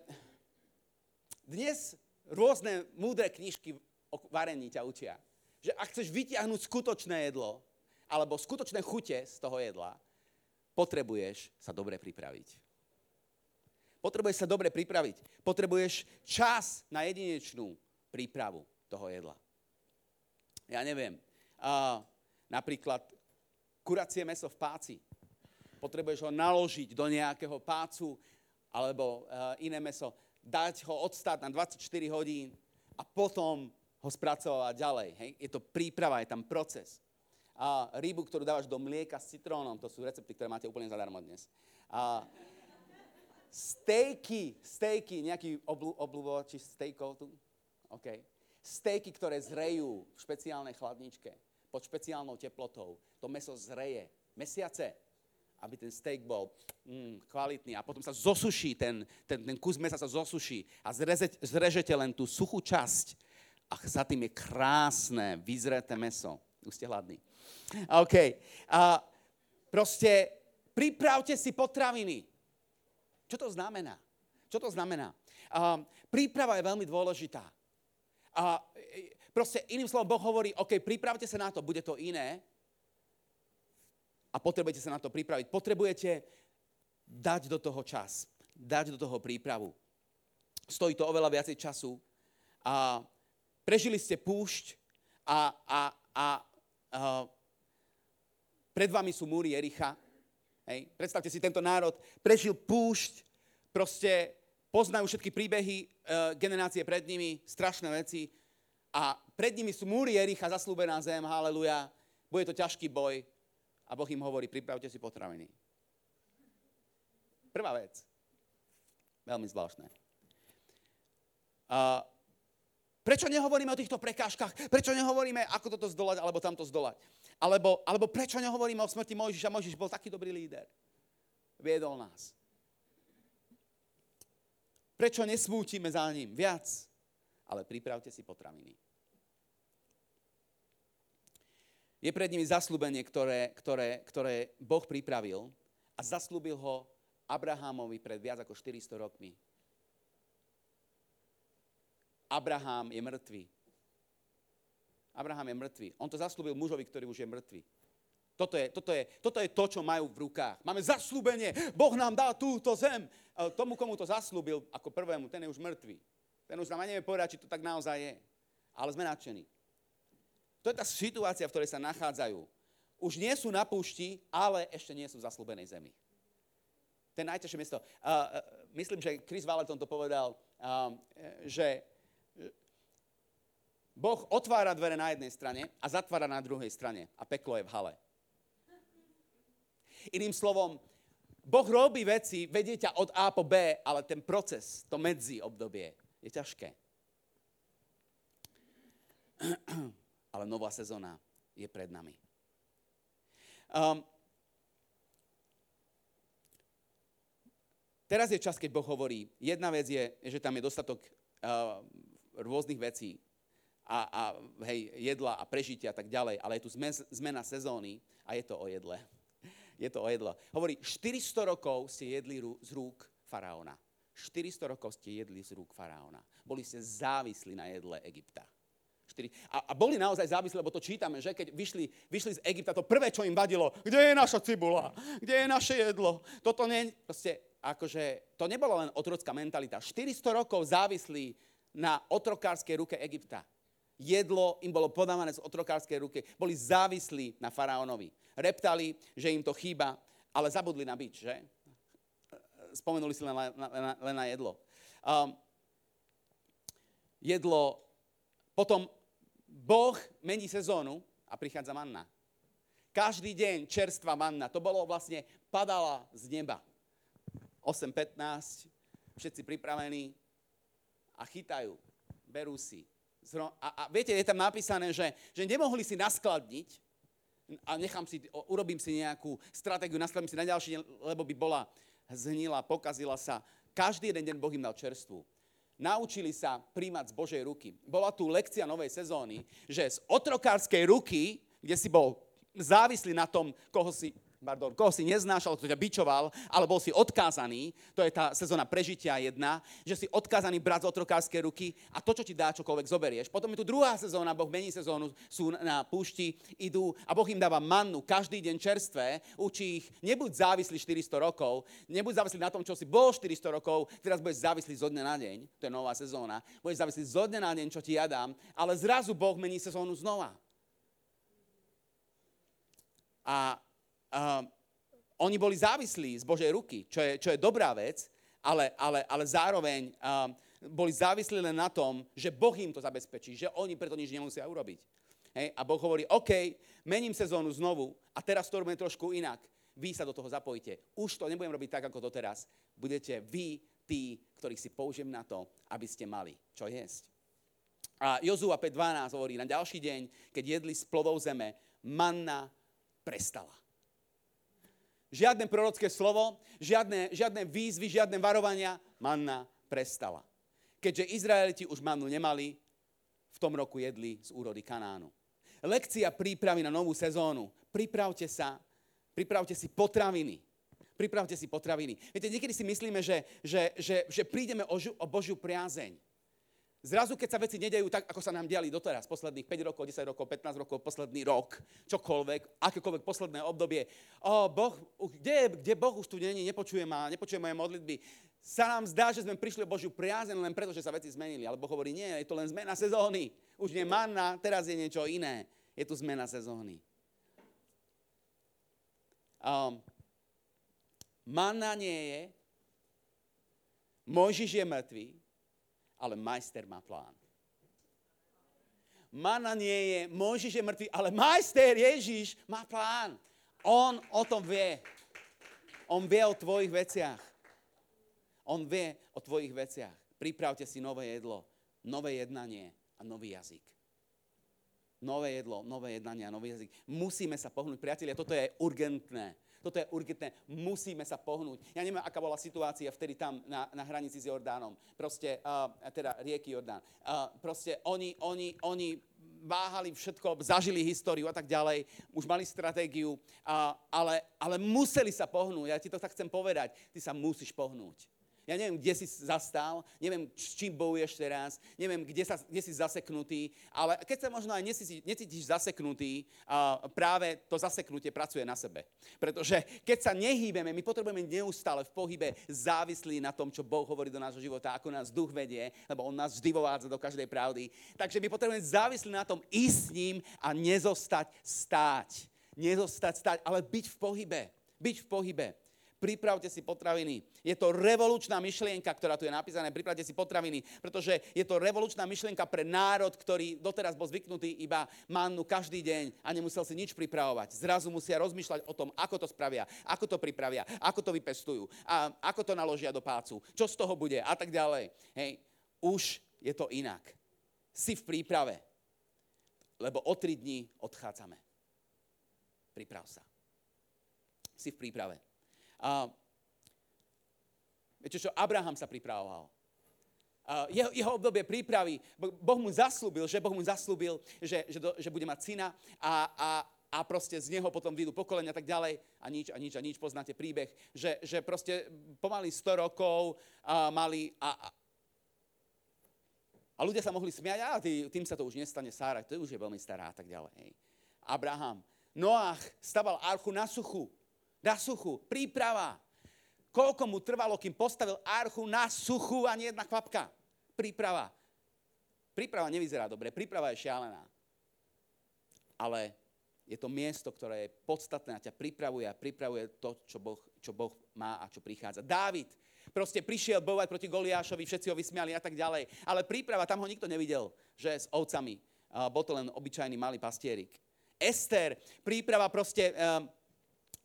dnes rôzne múdre knižky o varení ťa učia, že ak chceš vytiahnuť skutočné jedlo, alebo skutočné chute z toho jedla, potrebuješ sa dobre pripraviť. Potrebuješ sa dobre pripraviť. Potrebuješ čas na jedinečnú prípravu toho jedla. Ja neviem. Uh, napríklad kuracie meso v páci. Potrebuješ ho naložiť do nejakého pácu alebo uh, iné meso, dať ho odstať na 24 hodín a potom ho spracovať ďalej. Hej? Je to príprava, je tam proces. A rybu, ktorú dávaš do mlieka s citrónom, to sú recepty, ktoré máte úplne zadarmo dnes. A stejky, stejky, nejaký oblu, obluvoči stejkov tu? OK. Stejky, ktoré zrejú v špeciálnej chladničke, pod špeciálnou teplotou. To meso zreje mesiace, aby ten steak bol mm, kvalitný a potom sa zosuší, ten, ten, ten kus mesa sa zosuší a zreze, zrežete len tú suchú časť a za tým je krásne, vyzreté meso. Už ste hladní. OK. A proste pripravte si potraviny. Čo to znamená? Čo to znamená? Uh, príprava je veľmi dôležitá. Uh, proste iným slovom Boh hovorí, OK, pripravte sa na to, bude to iné a potrebujete sa na to pripraviť. Potrebujete dať do toho čas, dať do toho prípravu. Stojí to oveľa viacej času. A prežili ste púšť a, a, a, a pred vami sú múry Jericha Hej. Predstavte si, tento národ prežil púšť, proste poznajú všetky príbehy e, generácie pred nimi, strašné veci a pred nimi sú múry Jericha, zaslúbená zem, haleluja. Bude to ťažký boj a Boh im hovorí, pripravte si potraviny. Prvá vec. Veľmi zvláštne. A prečo nehovoríme o týchto prekážkach? Prečo nehovoríme, ako toto zdolať, alebo tamto zdolať? Alebo, alebo prečo nehovoríme o smrti Mojžiša? Mojžiš bol taký dobrý líder. Viedol nás. Prečo nesmútime za ním viac? Ale pripravte si potraviny. Je pred nimi zaslúbenie, ktoré, ktoré, ktoré Boh pripravil a zaslúbil ho Abrahamovi pred viac ako 400 rokmi. Abraham je mŕtvý. Abraham je mŕtvý. On to zaslúbil mužovi, ktorý už je mŕtvý. Toto je, toto, je, toto je to, čo majú v rukách. Máme zaslúbenie. Boh nám dá túto zem. Tomu, komu to zaslúbil ako prvému, ten je už mŕtvý. Ten už nám nevie povedať, či to tak naozaj je. Ale sme nadšení. To je tá situácia, v ktorej sa nachádzajú. Už nie sú na púšti, ale ešte nie sú v zaslúbenej zemi. To je najťažšie miesto. Uh, myslím, že Chris Valeton to povedal, uh, že Boh otvára dvere na jednej strane a zatvára na druhej strane. A peklo je v hale. Iným slovom, Boh robí veci, vedie ťa od A po B, ale ten proces, to medzi obdobie je ťažké. Ale nová sezóna je pred nami. Um, teraz je čas, keď Boh hovorí, jedna vec je, že tam je dostatok uh, rôznych vecí a, a hej, jedla a prežitia a tak ďalej, ale je tu zmena sezóny a je to o jedle je to o jedlo. Hovorí, 400 rokov ste jedli z rúk faraóna. 400 rokov ste jedli z rúk faraóna. Boli ste závislí na jedle Egypta. A, a boli naozaj závislí, lebo to čítame, že keď vyšli, vyšli z Egypta, to prvé, čo im vadilo, kde je naša cibula, kde je naše jedlo. Toto nie, proste, akože, to nebola len otrocká mentalita. 400 rokov závislí na otrokárskej ruke Egypta jedlo im bolo podávané z otrokárskej ruky, boli závislí na faraónovi. Reptali, že im to chýba, ale zabudli na bič, že? Spomenuli si len na, na, len na jedlo. Um, jedlo, potom Boh mení sezónu a prichádza manna. Každý deň čerstvá manna. To bolo vlastne, padala z neba. 8.15, všetci pripravení a chytajú, berú si, a, a viete, je tam napísané, že, že nemohli si naskladniť a nechám si, urobím si nejakú stratégiu, naskladím si na ďalší lebo by bola zhnila, pokazila sa. Každý jeden deň Boh im dal čerstvu. Naučili sa príjmať z Božej ruky. Bola tu lekcia novej sezóny, že z otrokárskej ruky, kde si bol závislý na tom, koho si pardon, koho si neznášal, kto ťa bičoval, ale bol si odkázaný, to je tá sezóna prežitia jedna, že si odkázaný brať z otrokárskej ruky a to, čo ti dá, čokoľvek zoberieš. Potom je tu druhá sezóna, Boh mení sezónu, sú na púšti, idú a Boh im dáva mannu každý deň čerstvé, učí ich, nebuď závislý 400 rokov, nebuď závislý na tom, čo si bol 400 rokov, teraz budeš závislý zo dňa na deň, to je nová sezóna, budeš závislý zo dňa na deň, čo ti ja dám, ale zrazu Boh mení sezónu znova. A uh, oni boli závislí z Božej ruky, čo je, čo je dobrá vec, ale, ale, ale zároveň um, boli závislí len na tom, že Boh im to zabezpečí, že oni preto nič nemusia urobiť. Hej? A Boh hovorí, OK, mením sezónu znovu a teraz to robíme trošku inak. Vy sa do toho zapojite. Už to nebudem robiť tak, ako doteraz. Budete vy tí, ktorých si použijem na to, aby ste mali čo jesť. A Jozua 5.12 hovorí, na ďalší deň, keď jedli z plodov zeme, manna prestala. Žiadne prorocké slovo, žiadne, žiadne výzvy, žiadne varovania. Manna prestala. Keďže Izraeliti už mannu nemali, v tom roku jedli z úrody Kanánu. Lekcia prípravy na novú sezónu. Pripravte sa, pripravte si potraviny. Pripravte si potraviny. Viete, niekedy si myslíme, že, že, že, že prídeme o, žu, o Božiu priazeň. Zrazu, keď sa veci nedejú tak, ako sa nám diali doteraz, posledných 5 rokov, 10 rokov, 15 rokov, posledný rok, čokoľvek, akékoľvek posledné obdobie, o, boh, kde, kde Boh už tu není, nepočuje ma, nepočuje moje modlitby, sa nám zdá, že sme prišli o Božiu priazen len preto, že sa veci zmenili. Ale Boh hovorí, nie, je to len zmena sezóny. Už nie manna, teraz je niečo iné. Je tu zmena sezóny. Um, manna nie je, Mojžiš je mŕtvý, ale majster má plán. Mana nie je, Mojžiš je mŕtvý, ale majster Ježiš má plán. On o tom vie. On vie o tvojich veciach. On vie o tvojich veciach. Pripravte si nové jedlo, nové jednanie a nový jazyk. Nové jedlo, nové jednanie a nový jazyk. Musíme sa pohnúť. Priatelia, toto je urgentné. Toto je urgentné. Musíme sa pohnúť. Ja neviem, aká bola situácia vtedy tam na, na hranici s Jordánom. Proste, uh, teda rieky Jordán. Uh, proste oni, oni, oni váhali všetko, zažili históriu a tak ďalej, už mali stratégiu, uh, ale, ale museli sa pohnúť. Ja ti to tak chcem povedať. Ty sa musíš pohnúť. Ja neviem, kde si zastal, neviem, s čím bojuješ teraz, neviem, kde, sa, kde si zaseknutý, ale keď sa možno aj necítiš zaseknutý, uh, práve to zaseknutie pracuje na sebe. Pretože keď sa nehýbeme, my potrebujeme neustále v pohybe závislí na tom, čo Boh hovorí do nášho života, ako nás duch vedie, lebo On nás vždy vovádza do každej pravdy. Takže my potrebujeme závislí na tom ísť s ním a nezostať stáť. Nezostať stáť, ale byť v pohybe. Byť v pohybe pripravte si potraviny. Je to revolučná myšlienka, ktorá tu je napísaná, pripravte si potraviny, pretože je to revolučná myšlienka pre národ, ktorý doteraz bol zvyknutý iba mannu každý deň a nemusel si nič pripravovať. Zrazu musia rozmýšľať o tom, ako to spravia, ako to pripravia, ako to vypestujú, a ako to naložia do pácu, čo z toho bude a tak ďalej. Hej, už je to inak. Si v príprave, lebo o tri dní odchádzame. Priprav sa. Si v príprave. A, viete čo, Abraham sa pripravoval. A jeho, jeho obdobie prípravy, Boh mu zaslúbil, že Boh mu zaslúbil, že, že, do, že bude mať syna a, a, a proste z neho potom vyjdú pokolenia a tak ďalej a nič a nič a nič, poznáte príbeh, že, že proste pomaly 100 rokov a mali a, a, a ľudia sa mohli smiať, a tý, tým sa to už nestane, Sára, to už je veľmi stará a tak ďalej. Hej. Abraham, Noach staval archu na suchu na suchu. Príprava. Koľko mu trvalo, kým postavil archu na suchu a nie jedna kvapka. Príprava. Príprava nevyzerá dobre, príprava je šialená. Ale je to miesto, ktoré je podstatné a ťa pripravuje a pripravuje to, čo boh, čo boh má a čo prichádza. Dávid proste prišiel bojovať proti Goliášovi, všetci ho vysmiali a tak ďalej. Ale príprava, tam ho nikto nevidel, že s ovcami. Bol to len obyčajný malý pastierik. Ester, príprava proste... Um,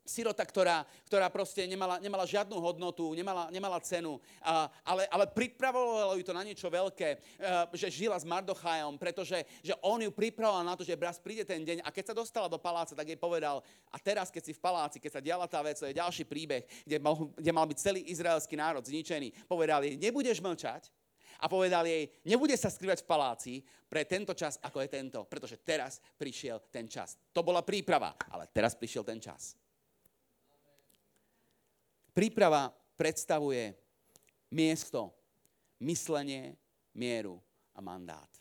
sirota, ktorá, ktorá proste nemala, nemala žiadnu hodnotu, nemala, nemala cenu, a, ale, ale pripravovalo ju to na niečo veľké, a, e, že žila s Mardochajom, pretože že on ju pripravoval na to, že braz príde ten deň a keď sa dostala do paláca, tak jej povedal, a teraz keď si v paláci, keď sa diala tá vec, to je ďalší príbeh, kde mal, kde mal byť celý izraelský národ zničený, povedal jej, nebudeš mlčať, a povedal jej, nebude sa skrývať v paláci pre tento čas, ako je tento, pretože teraz prišiel ten čas. To bola príprava, ale teraz prišiel ten čas. Príprava predstavuje miesto, myslenie, mieru a mandát.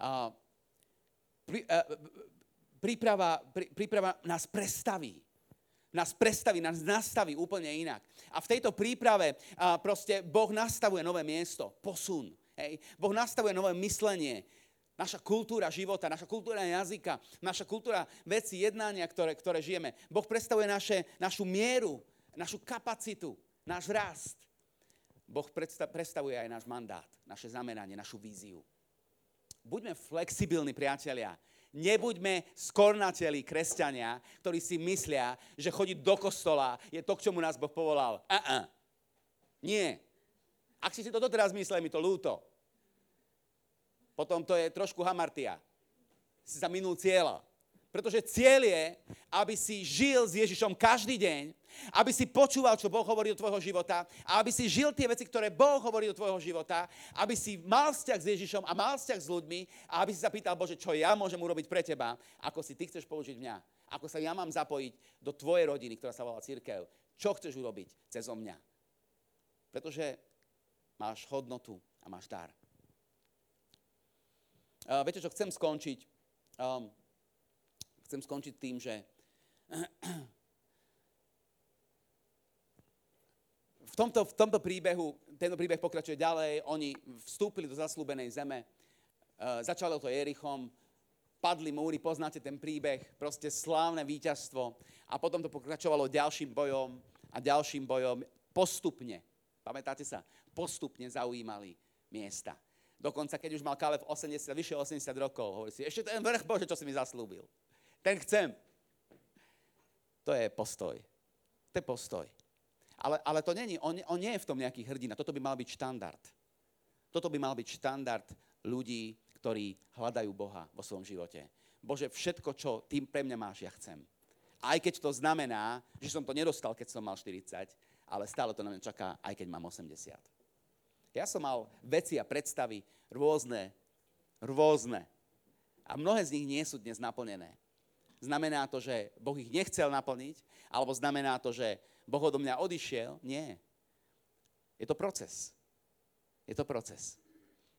A prí, a, príprava, prí, príprava nás prestaví. Nás prestaví, nás nastaví úplne inak. A v tejto príprave a proste Boh nastavuje nové miesto, posun. Hej. Boh nastavuje nové myslenie, Naša kultúra života, naša kultúra jazyka, naša kultúra veci, jednania, ktoré, ktoré žijeme. Boh predstavuje naše, našu mieru, našu kapacitu, náš rast. Boh predstavuje aj náš mandát, naše zameranie, našu víziu. Buďme flexibilní, priatelia. Nebuďme skornateli kresťania, ktorí si myslia, že chodiť do kostola je to, k čomu nás Boh povolal. Uh-uh. Nie. Ak si si to doteraz mysleli, mi to ľúto potom to je trošku hamartia. Si sa minul cieľa. Pretože cieľ je, aby si žil s Ježišom každý deň, aby si počúval, čo Boh hovorí do tvojho života a aby si žil tie veci, ktoré Boh hovorí do tvojho života, aby si mal vzťah s Ježišom a mal vzťah s ľuďmi a aby si sa pýtal, Bože, čo ja môžem urobiť pre teba, ako si ty chceš použiť mňa, ako sa ja mám zapojiť do tvojej rodiny, ktorá sa volá církev. Čo chceš urobiť cez mňa? Pretože máš hodnotu a máš dar. Uh, viete čo, chcem skončiť. Um, chcem skončiť tým, že v tomto, v tomto príbehu, tento príbeh pokračuje ďalej, oni vstúpili do zaslúbenej zeme, uh, začalo to Jerichom, padli múry, poznáte ten príbeh, proste slávne víťazstvo. A potom to pokračovalo ďalším bojom a ďalším bojom. Postupne, pamätáte sa, postupne zaujímali miesta. Dokonca, keď už mal Kaleb 80, vyše 80 rokov, hovorí si, ešte ten vrch Bože, čo si mi zaslúbil. Ten chcem. To je postoj. To je postoj. Ale, ale to není, on, on nie je v tom nejaký hrdina. Toto by mal byť štandard. Toto by mal byť štandard ľudí, ktorí hľadajú Boha vo svojom živote. Bože, všetko, čo tým pre mňa máš, ja chcem. Aj keď to znamená, že som to nedostal, keď som mal 40, ale stále to na mňa čaká, aj keď mám 80. Ja som mal veci a predstavy rôzne, rôzne. A mnohé z nich nie sú dnes naplnené. Znamená to, že Boh ich nechcel naplniť, alebo znamená to, že Boh odo mňa odišiel? Nie. Je to proces. Je to proces.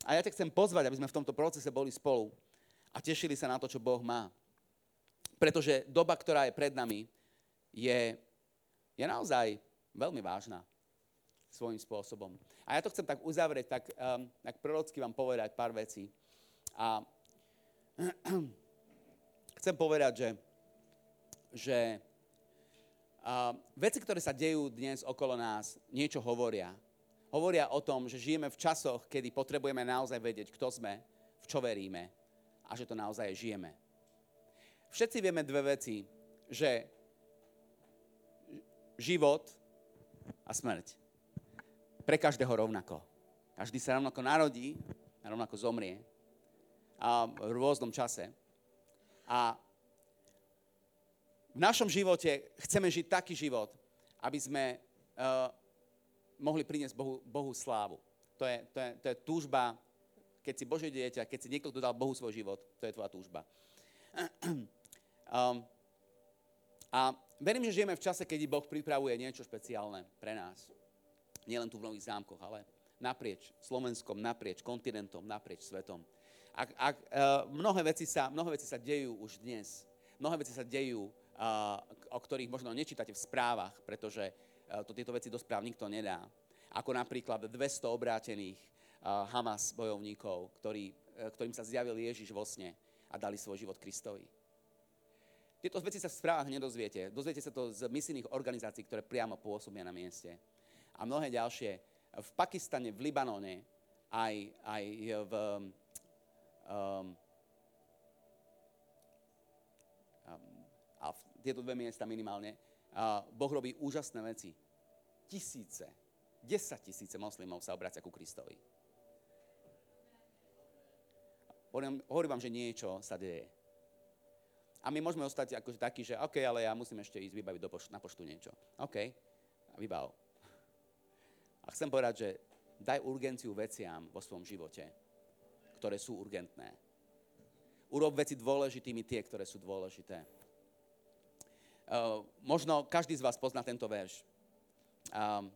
A ja ťa chcem pozvať, aby sme v tomto procese boli spolu a tešili sa na to, čo Boh má. Pretože doba, ktorá je pred nami, je, je naozaj veľmi vážna svojím spôsobom. A ja to chcem tak uzavrieť, tak, um, tak prorocky vám povedať pár vecí. A chcem povedať, že, že a veci, ktoré sa dejú dnes okolo nás, niečo hovoria. Hovoria o tom, že žijeme v časoch, kedy potrebujeme naozaj vedieť, kto sme, v čo veríme a že to naozaj žijeme. Všetci vieme dve veci, že život a smrť. Pre každého rovnako. Každý sa rovnako narodí a rovnako zomrie. A v rôznom čase. A v našom živote chceme žiť taký život, aby sme uh, mohli priniesť Bohu, Bohu slávu. To je, to, je, to je túžba, keď si Božie dieťa, keď si niekto dodal Bohu svoj život, to je tvoja túžba. um, a verím, že žijeme v čase, keď Boh pripravuje niečo špeciálne pre nás. Nielen tu v Nových zámkoch, ale naprieč Slovenskom, naprieč kontinentom, naprieč svetom. Ak, ak, uh, mnohé, veci sa, mnohé veci sa dejú už dnes. Mnohé veci sa dejú o ktorých možno nečítate v správach, pretože e, to tieto veci do správ nikto nedá. Ako napríklad 200 obrátených Hamas bojovníkov, ktorý, ktorým sa zjavil Ježiš vo sne a dali svoj život Kristovi. Tieto veci sa v správach nedozviete. Dozviete sa to z misijných organizácií, ktoré priamo pôsobia na mieste. A mnohé ďalšie. V Pakistane, v Libanone, aj, aj v, um, tieto dve miesta minimálne, a Boh robí úžasné veci. Tisíce, desať tisíce moslimov sa obracia ku Kristovi. Hovorím, hovorím vám, že niečo sa deje. A my môžeme ostať akože takí, že OK, ale ja musím ešte ísť vybaviť do pošt- na poštu niečo. OK, vybav. A chcem povedať, že daj urgenciu veciam vo svojom živote, ktoré sú urgentné. Urob veci dôležitými tie, ktoré sú dôležité. Uh, možno každý z vás pozná tento verš. Um,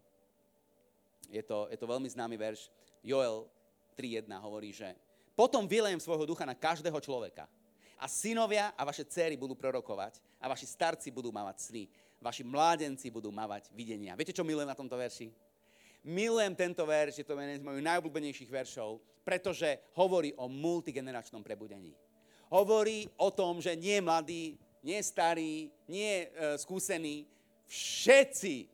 je, to, je to veľmi známy verš. Joel 3.1 hovorí, že potom vylejem svojho ducha na každého človeka. A synovia a vaše céry budú prorokovať a vaši starci budú mávať sny. Vaši mládenci budú mávať videnia. Viete, čo milujem na tomto verši? Milujem tento verš, je to jeden z mojich najobľúbenejších veršov, pretože hovorí o multigeneračnom prebudení. Hovorí o tom, že nie mladí nie starí, nie e, skúsení, všetci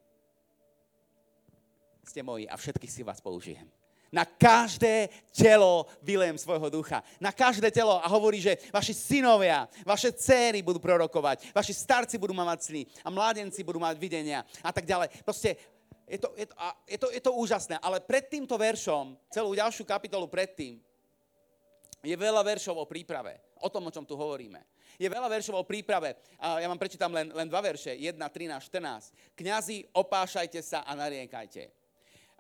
ste moji a všetkých si vás použijem. Na každé telo vylejem svojho ducha. Na každé telo a hovorí, že vaši synovia, vaše céry budú prorokovať, vaši starci budú mať sny a mládenci budú mať videnia a tak ďalej. Proste je to, je, to, je, to, je to úžasné, ale pred týmto veršom, celú ďalšiu kapitolu predtým, je veľa veršov o príprave, o tom, o čom tu hovoríme je veľa veršov o príprave. A ja vám prečítam len, len dva verše. 1, 13, 14. Kňazi, opášajte sa a nariekajte.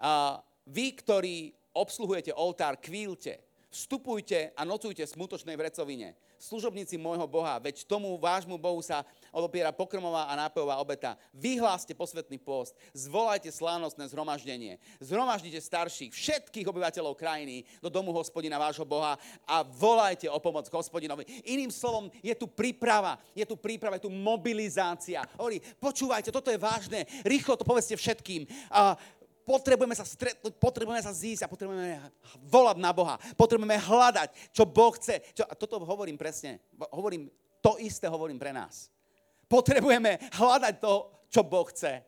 A vy, ktorí obsluhujete oltár, kvílte. Vstupujte a nocujte v smutočnej vrecovine služobníci môjho Boha, veď tomu vášmu Bohu sa odopiera pokrmová a nápojová obeta. Vyhláste posvetný post, zvolajte slávnostné zhromaždenie, zhromaždite starších, všetkých obyvateľov krajiny do domu hospodina vášho Boha a volajte o pomoc hospodinovi. Iným slovom, je tu príprava, je tu príprava, je tu mobilizácia. Hovorí, počúvajte, toto je vážne, rýchlo to povedzte všetkým. A potrebujeme sa stretnúť, potrebujeme sa zísť a potrebujeme volať na Boha. Potrebujeme hľadať, čo Boh chce. Čo, a toto hovorím presne. Hovorím, to isté hovorím pre nás. Potrebujeme hľadať to, čo Boh chce.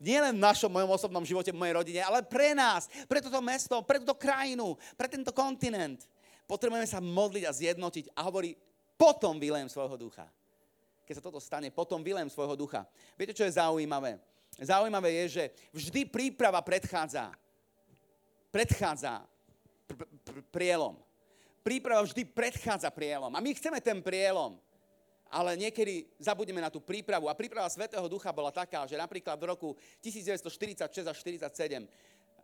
Nie len v našom mojom osobnom živote, v mojej rodine, ale pre nás, pre toto mesto, pre túto krajinu, pre tento kontinent. Potrebujeme sa modliť a zjednotiť a hovorí, potom vylejem svojho ducha. Keď sa toto stane, potom vylejem svojho ducha. Viete, čo je zaujímavé? Zaujímavé je, že vždy príprava predchádza. Predchádza pr- pr- prielom. Príprava vždy predchádza prielom. A my chceme ten prielom. Ale niekedy zabudeme na tú prípravu. A príprava Svetého Ducha bola taká, že napríklad v roku 1946 až 1947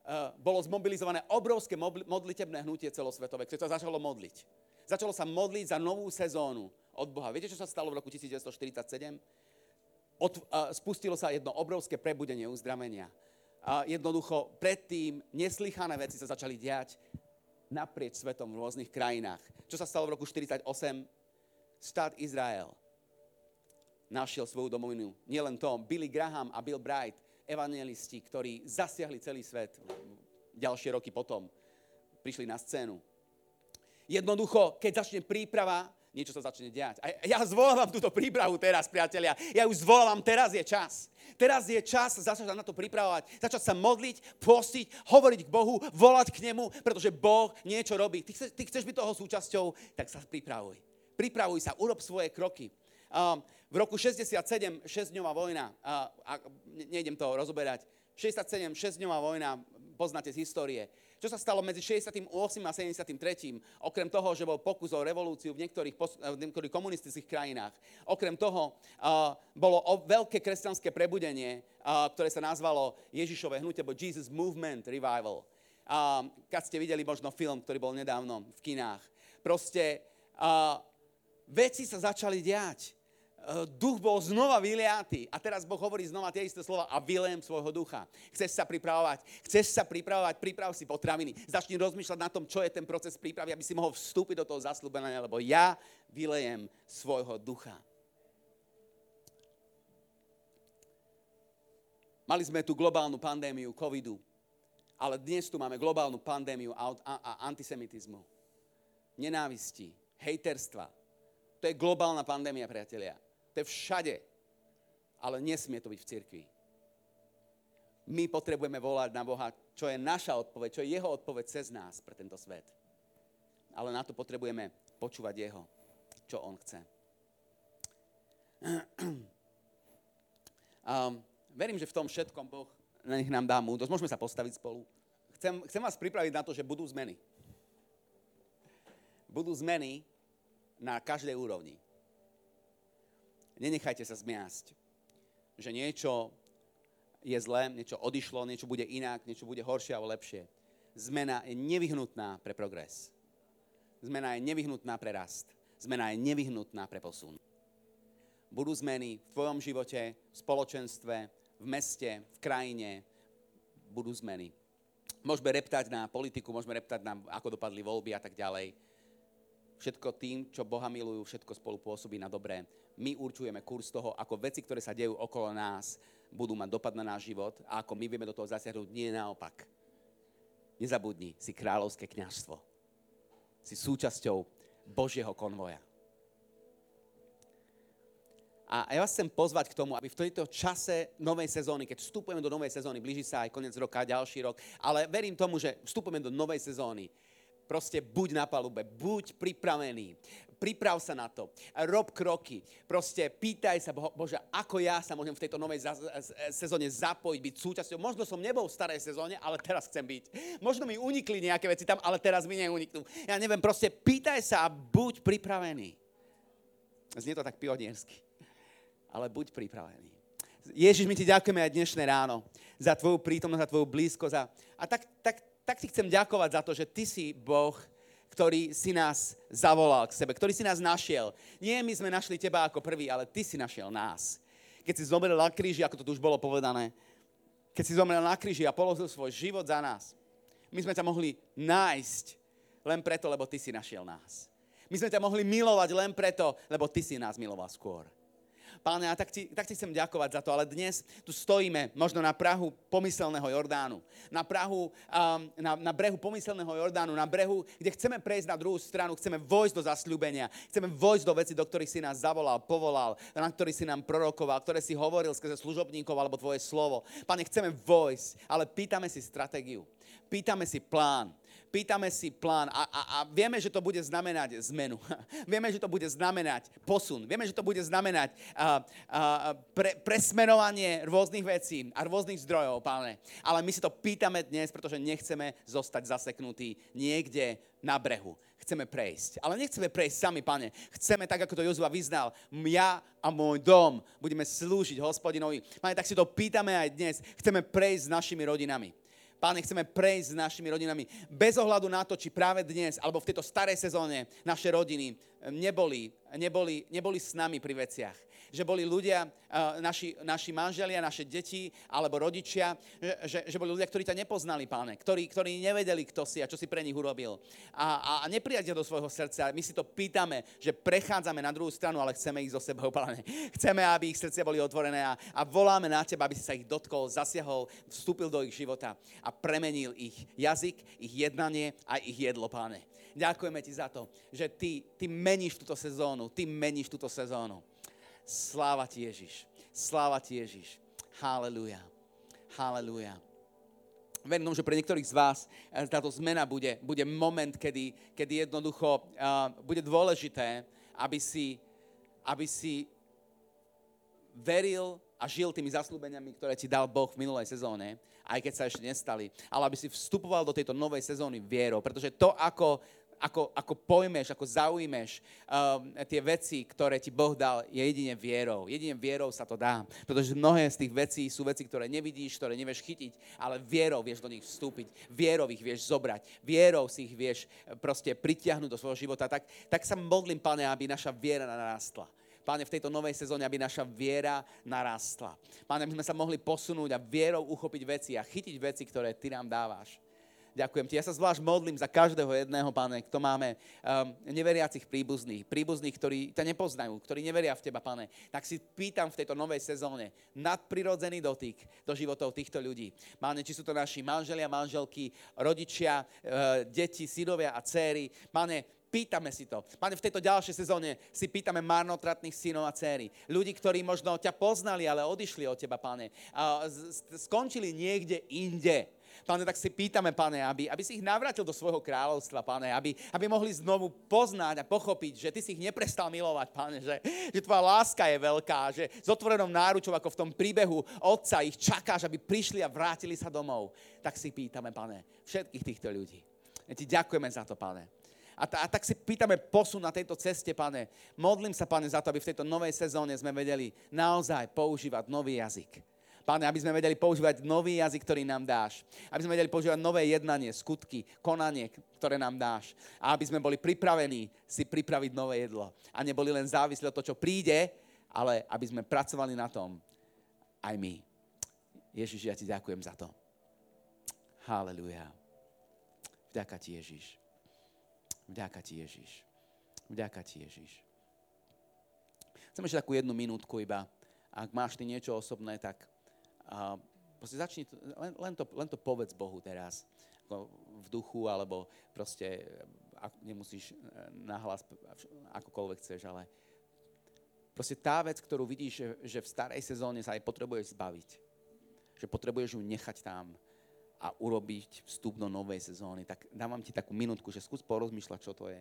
Uh, bolo zmobilizované obrovské modlitebné hnutie celosvetové, ktoré sa začalo modliť. Začalo sa modliť za novú sezónu od Boha. Viete, čo sa stalo v roku 1947? od, uh, spustilo sa jedno obrovské prebudenie uzdravenia. A jednoducho predtým neslychané veci sa začali diať naprieč svetom v rôznych krajinách. Čo sa stalo v roku 48? Štát Izrael našiel svoju domovinu. Nielen to, Billy Graham a Bill Bright, evangelisti, ktorí zasiahli celý svet ďalšie roky potom, prišli na scénu. Jednoducho, keď začne príprava, niečo sa začne diať. A ja zvolávam túto prípravu teraz, priatelia. Ja už zvolávam, teraz je čas. Teraz je čas začať sa na to pripravovať, začať sa modliť, postiť, hovoriť k Bohu, volať k Nemu, pretože Boh niečo robí. Ty, chceš, ty chceš byť toho súčasťou, tak sa pripravuj. Pripravuj sa, urob svoje kroky. Um, v roku 67, 6-dňová vojna, a nejdem to rozoberať, 67, 6-dňová vojna, poznáte z histórie. Čo sa stalo medzi 68. a 73. Okrem toho, že bol pokus o revolúciu v niektorých, v niektorých komunistických krajinách. Okrem toho uh, bolo veľké kresťanské prebudenie, uh, ktoré sa nazvalo Ježišové hnutie, alebo Jesus Movement Revival. Uh, keď ste videli možno film, ktorý bol nedávno v kinách. Proste uh, veci sa začali diať. Eh, duch bol znova vyliatý a teraz Boh hovorí znova tie isté slova a vylejem svojho ducha. Chceš sa pripravovať, chceš sa pripravovať, priprav si potraviny. Začni rozmýšľať na tom, čo je ten proces prípravy, aby si mohol vstúpiť do toho zaslúbenia, lebo ja vylejem svojho ducha. Mali sme tu globálnu pandémiu covidu, ale dnes tu máme globálnu pandémiu a antisemitizmu, nenávisti, hejterstva. To je globálna pandémia, priatelia. To je všade. Ale nesmie to byť v cirkvi. My potrebujeme volať na Boha, čo je naša odpoveď, čo je jeho odpoveď cez nás pre tento svet. Ale na to potrebujeme počúvať jeho, čo on chce. Um, verím, že v tom všetkom Boh nech nám dá múdosť. Môžeme sa postaviť spolu. Chcem, chcem vás pripraviť na to, že budú zmeny. Budú zmeny na každej úrovni nenechajte sa zmiasť, že niečo je zlé, niečo odišlo, niečo bude inak, niečo bude horšie alebo lepšie. Zmena je nevyhnutná pre progres. Zmena je nevyhnutná pre rast. Zmena je nevyhnutná pre posun. Budú zmeny v tvojom živote, v spoločenstve, v meste, v krajine. Budú zmeny. Môžeme reptať na politiku, môžeme reptať na, ako dopadli voľby a tak ďalej. Všetko tým, čo Boha milujú, všetko spolu pôsobí na dobré my určujeme kurz toho, ako veci, ktoré sa dejú okolo nás, budú mať dopad na náš život a ako my vieme do toho zasiahnuť, nie naopak. Nezabudni, si kráľovské kňažstvo. Si súčasťou Božieho konvoja. A ja vás chcem pozvať k tomu, aby v tejto čase novej sezóny, keď vstupujeme do novej sezóny, blíži sa aj koniec roka, ďalší rok, ale verím tomu, že vstupujeme do novej sezóny, proste buď na palube, buď pripravený, priprav sa na to, rob kroky, proste pýtaj sa, Bože, ako ja sa môžem v tejto novej sezóne zapojiť, byť súčasťou. Možno som nebol v starej sezóne, ale teraz chcem byť. Možno mi unikli nejaké veci tam, ale teraz mi neuniknú. Ja neviem, proste pýtaj sa a buď pripravený. Znie to tak pioniersky, ale buď pripravený. Ježiš, my ti ďakujeme aj dnešné ráno za tvoju prítomnosť, za tvoju blízkosť. A, a tak, tak, tak ti chcem ďakovať za to, že ty si Boh, ktorý si nás zavolal k sebe, ktorý si nás našiel. Nie my sme našli teba ako prvý, ale ty si našiel nás. Keď si zomrel na kríži, ako to tu už bolo povedané, keď si zomrel na kríži a položil svoj život za nás, my sme ťa mohli nájsť len preto, lebo ty si našiel nás. My sme ťa mohli milovať len preto, lebo ty si nás miloval skôr. Páne, a tak ti, tak ti chcem ďakovať za to, ale dnes tu stojíme možno na Prahu pomyselného Jordánu. Na, Prahu, um, na, na brehu pomyselného Jordánu, na brehu, kde chceme prejsť na druhú stranu, chceme vojsť do zasľúbenia, chceme vojsť do veci, do ktorých si nás zavolal, povolal, na ktorých si nám prorokoval, ktoré si hovoril skrze služobníkov alebo tvoje slovo. Pane, chceme vojsť, ale pýtame si stratégiu, pýtame si plán, pýtame si plán a, a, a vieme, že to bude znamenať zmenu. vieme, že to bude znamenať posun. Vieme, že to bude znamenať a, a, pre, presmerovanie rôznych vecí a rôznych zdrojov, páne. Ale my si to pýtame dnes, pretože nechceme zostať zaseknutí niekde na brehu. Chceme prejsť. Ale nechceme prejsť sami, pane. Chceme, tak ako to Jozua vyznal, ja a môj dom budeme slúžiť hospodinovi. Pane, tak si to pýtame aj dnes. Chceme prejsť s našimi rodinami. Páne, chceme prejsť s našimi rodinami bez ohľadu na to, či práve dnes alebo v tejto starej sezóne naše rodiny neboli, neboli, neboli s nami pri veciach. Že boli ľudia, naši, naši manželia, naše deti alebo rodičia, že, že boli ľudia, ktorí ťa nepoznali, páne, ktorí, ktorí nevedeli, kto si a čo si pre nich urobil. A, a neprijať do svojho srdca. My si to pýtame, že prechádzame na druhú stranu, ale chceme ich zo sebou, páne. Chceme, aby ich srdcia boli otvorené a, a voláme na teba, aby si sa ich dotkol, zasiahol, vstúpil do ich života a premenil ich jazyk, ich jednanie a ich jedlo, páne. Ďakujeme ti za to, že ty, ty meníš túto sezónu, ty meníš túto sezónu. Sláva ti Ježiš. Sláva ti Ježiš. Haleluja. Haleluja. Verím že pre niektorých z vás eh, táto zmena bude, bude moment, kedy, kedy jednoducho uh, bude dôležité, aby si, aby si veril a žil tými zaslúbeniami, ktoré ti dal Boh v minulej sezóne, aj keď sa ešte nestali, ale aby si vstupoval do tejto novej sezóny vierou, pretože to, ako ako, ako pojmeš, ako zaujmeš um, tie veci, ktoré ti Boh dal, je jedine vierou. Jedine vierou sa to dá. Pretože mnohé z tých vecí sú veci, ktoré nevidíš, ktoré nevieš chytiť, ale vierou vieš do nich vstúpiť. Vierou ich vieš zobrať. Vierou si ich vieš eh, proste pritiahnuť do svojho života. Tak, tak sa modlím, Pane, aby naša viera narastla. Páne, v tejto novej sezóne, aby naša viera narastla. Páne, aby sme sa mohli posunúť a vierou uchopiť veci a chytiť veci, ktoré Ty nám dávaš. Ďakujem ti. Ja sa zvlášť modlím za každého jedného, pane, kto máme um, neveriacich príbuzných, príbuzných, ktorí ťa nepoznajú, ktorí neveria v teba, pane. Tak si pýtam v tejto novej sezóne nadprirodzený dotyk do životov týchto ľudí. Páne, či sú to naši manželia, manželky, rodičia, uh, deti, synovia a céry. Pane, pýtame si to. Pane, v tejto ďalšej sezóne si pýtame marnotratných synov a céry. Ľudí, ktorí možno ťa poznali, ale odišli od teba, pane. A skončili niekde inde Pane, tak si pýtame, pane, aby, aby si ich navrátil do svojho kráľovstva, pane, aby, aby mohli znovu poznať a pochopiť, že ty si ich neprestal milovať, pane, že, že tvoja láska je veľká, že s otvorenou náručou, ako v tom príbehu otca, ich čakáš, aby prišli a vrátili sa domov. Tak si pýtame, pane, všetkých týchto ľudí. Ja ti ďakujeme za to, pane. A, t- a tak si pýtame posun na tejto ceste, pane. Modlím sa, pane, za to, aby v tejto novej sezóne sme vedeli naozaj používať nový jazyk Pane, aby sme vedeli používať nový jazyk, ktorý nám dáš. Aby sme vedeli používať nové jednanie, skutky, konanie, ktoré nám dáš. A aby sme boli pripravení si pripraviť nové jedlo. A neboli len závislí od toho, čo príde, ale aby sme pracovali na tom aj my. Ježiš, ja ti ďakujem za to. Haleluja. Vďaka ti, Ježiš. Vďaka ti, Ježiš. Vďaka ti, Ježiš. Chcem ešte takú jednu minútku iba. Ak máš ty niečo osobné, tak proste začni, len, len, to, len to povedz Bohu teraz, v duchu, alebo proste nemusíš e, nahlas, akokoľvek chceš, ale proste tá vec, ktorú vidíš, že, že v starej sezóne sa aj potrebuješ zbaviť, že potrebuješ ju nechať tam a urobiť vstup do novej sezóny, tak dávam ti takú minútku, že skús porozmýšľať, čo to je.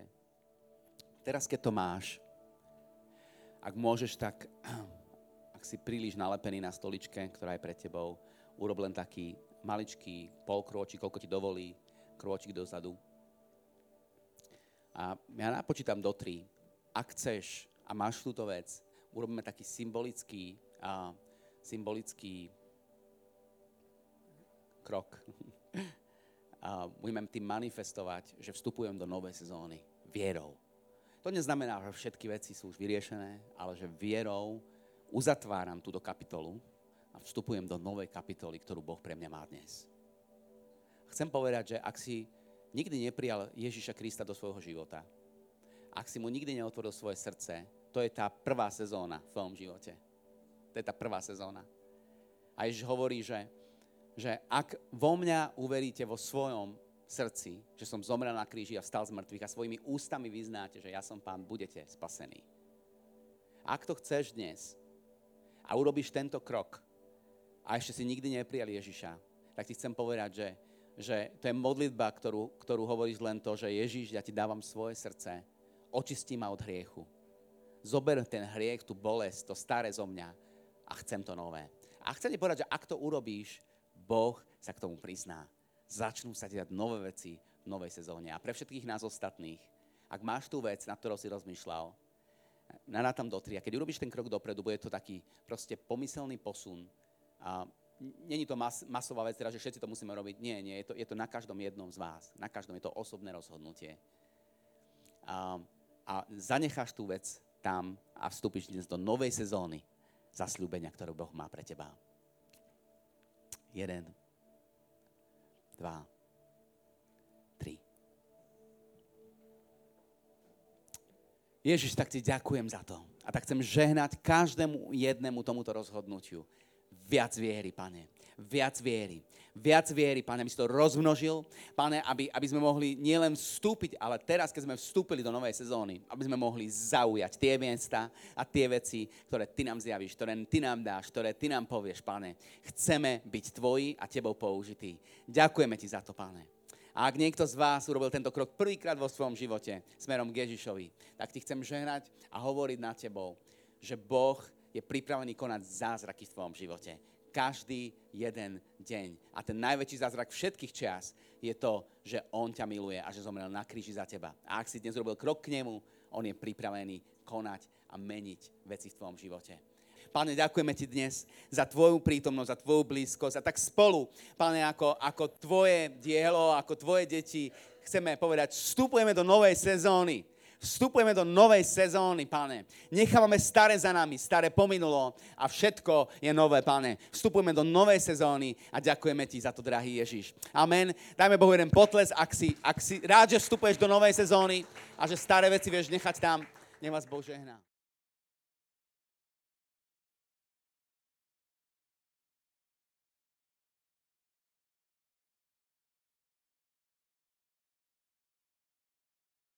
Teraz, keď to máš, ak môžeš, tak si príliš nalepený na stoličke, ktorá je pred tebou, urob len taký maličký polkrôčik, koľko ti dovolí, krôčik dozadu. A ja napočítam do tri. Ak chceš a máš túto vec, urobíme taký symbolický, a, symbolický krok. a budeme tým manifestovať, že vstupujem do novej sezóny vierou. To neznamená, že všetky veci sú už vyriešené, ale že vierou uzatváram túto kapitolu a vstupujem do novej kapitoly, ktorú Boh pre mňa má dnes. Chcem povedať, že ak si nikdy neprijal Ježiša Krista do svojho života, ak si mu nikdy neotvoril svoje srdce, to je tá prvá sezóna v tvojom živote. To je tá prvá sezóna. A Ježiš hovorí, že, že ak vo mňa uveríte vo svojom srdci, že som zomrel na kríži a vstal z mŕtvych a svojimi ústami vyznáte, že ja som pán, budete spasení. Ak to chceš dnes, a urobíš tento krok a ešte si nikdy neprijal Ježiša, tak ti chcem povedať, že, že to je modlitba, ktorú, ktorú hovoríš len to, že Ježiš, ja ti dávam svoje srdce, očistí ma od hriechu. Zober ten hriech, tú bolesť, to staré zo mňa a chcem to nové. A chcem ti povedať, že ak to urobíš, Boh sa k tomu prizná. Začnú sa ti dať nové veci v novej sezóne. A pre všetkých nás ostatných, ak máš tú vec, na ktorou si rozmýšľal, narátam do tri. A keď urobíš ten krok dopredu, bude to taký proste pomyselný posun. A není to mas, masová vec, teda, že všetci to musíme robiť. Nie, nie, je to, je to na každom jednom z vás. Na každom je to osobné rozhodnutie. A, a zanecháš tú vec tam a vstúpiš dnes do novej sezóny zasľúbenia, ktorú Boh má pre teba. Jeden, dva, Ježiš, tak ti ďakujem za to. A tak chcem žehnať každému jednému tomuto rozhodnutiu. Viac viery, pane. Viac viery. Viac viery, pane, aby si to rozmnožil. Pane, aby, aby sme mohli nielen vstúpiť, ale teraz, keď sme vstúpili do novej sezóny, aby sme mohli zaujať tie miesta a tie veci, ktoré ty nám zjavíš, ktoré ty nám dáš, ktoré ty nám povieš, pane. Chceme byť tvoji a tebou použití. Ďakujeme ti za to, pane. A ak niekto z vás urobil tento krok prvýkrát vo svojom živote smerom k Ježišovi, tak ti chcem žehnať a hovoriť na tebou, že Boh je pripravený konať zázraky v tvojom živote každý jeden deň. A ten najväčší zázrak všetkých čas je to, že On ťa miluje a že zomrel na kríži za teba. A ak si dnes robil krok k nemu, On je pripravený konať a meniť veci v tvojom živote. Pane, ďakujeme ti dnes za tvoju prítomnosť, za tvoju blízkosť a tak spolu, pane, ako, ako tvoje dielo, ako tvoje deti, chceme povedať, vstupujeme do novej sezóny Vstupujeme do novej sezóny, pane. Nechávame staré za nami, staré pominulo a všetko je nové, pane. Vstupujeme do novej sezóny a ďakujeme ti za to, drahý Ježiš. Amen. Dajme Bohu jeden potles, ak si, ak si rád, že vstupuješ do novej sezóny a že staré veci vieš nechať tam. Nech vás Boh žehná.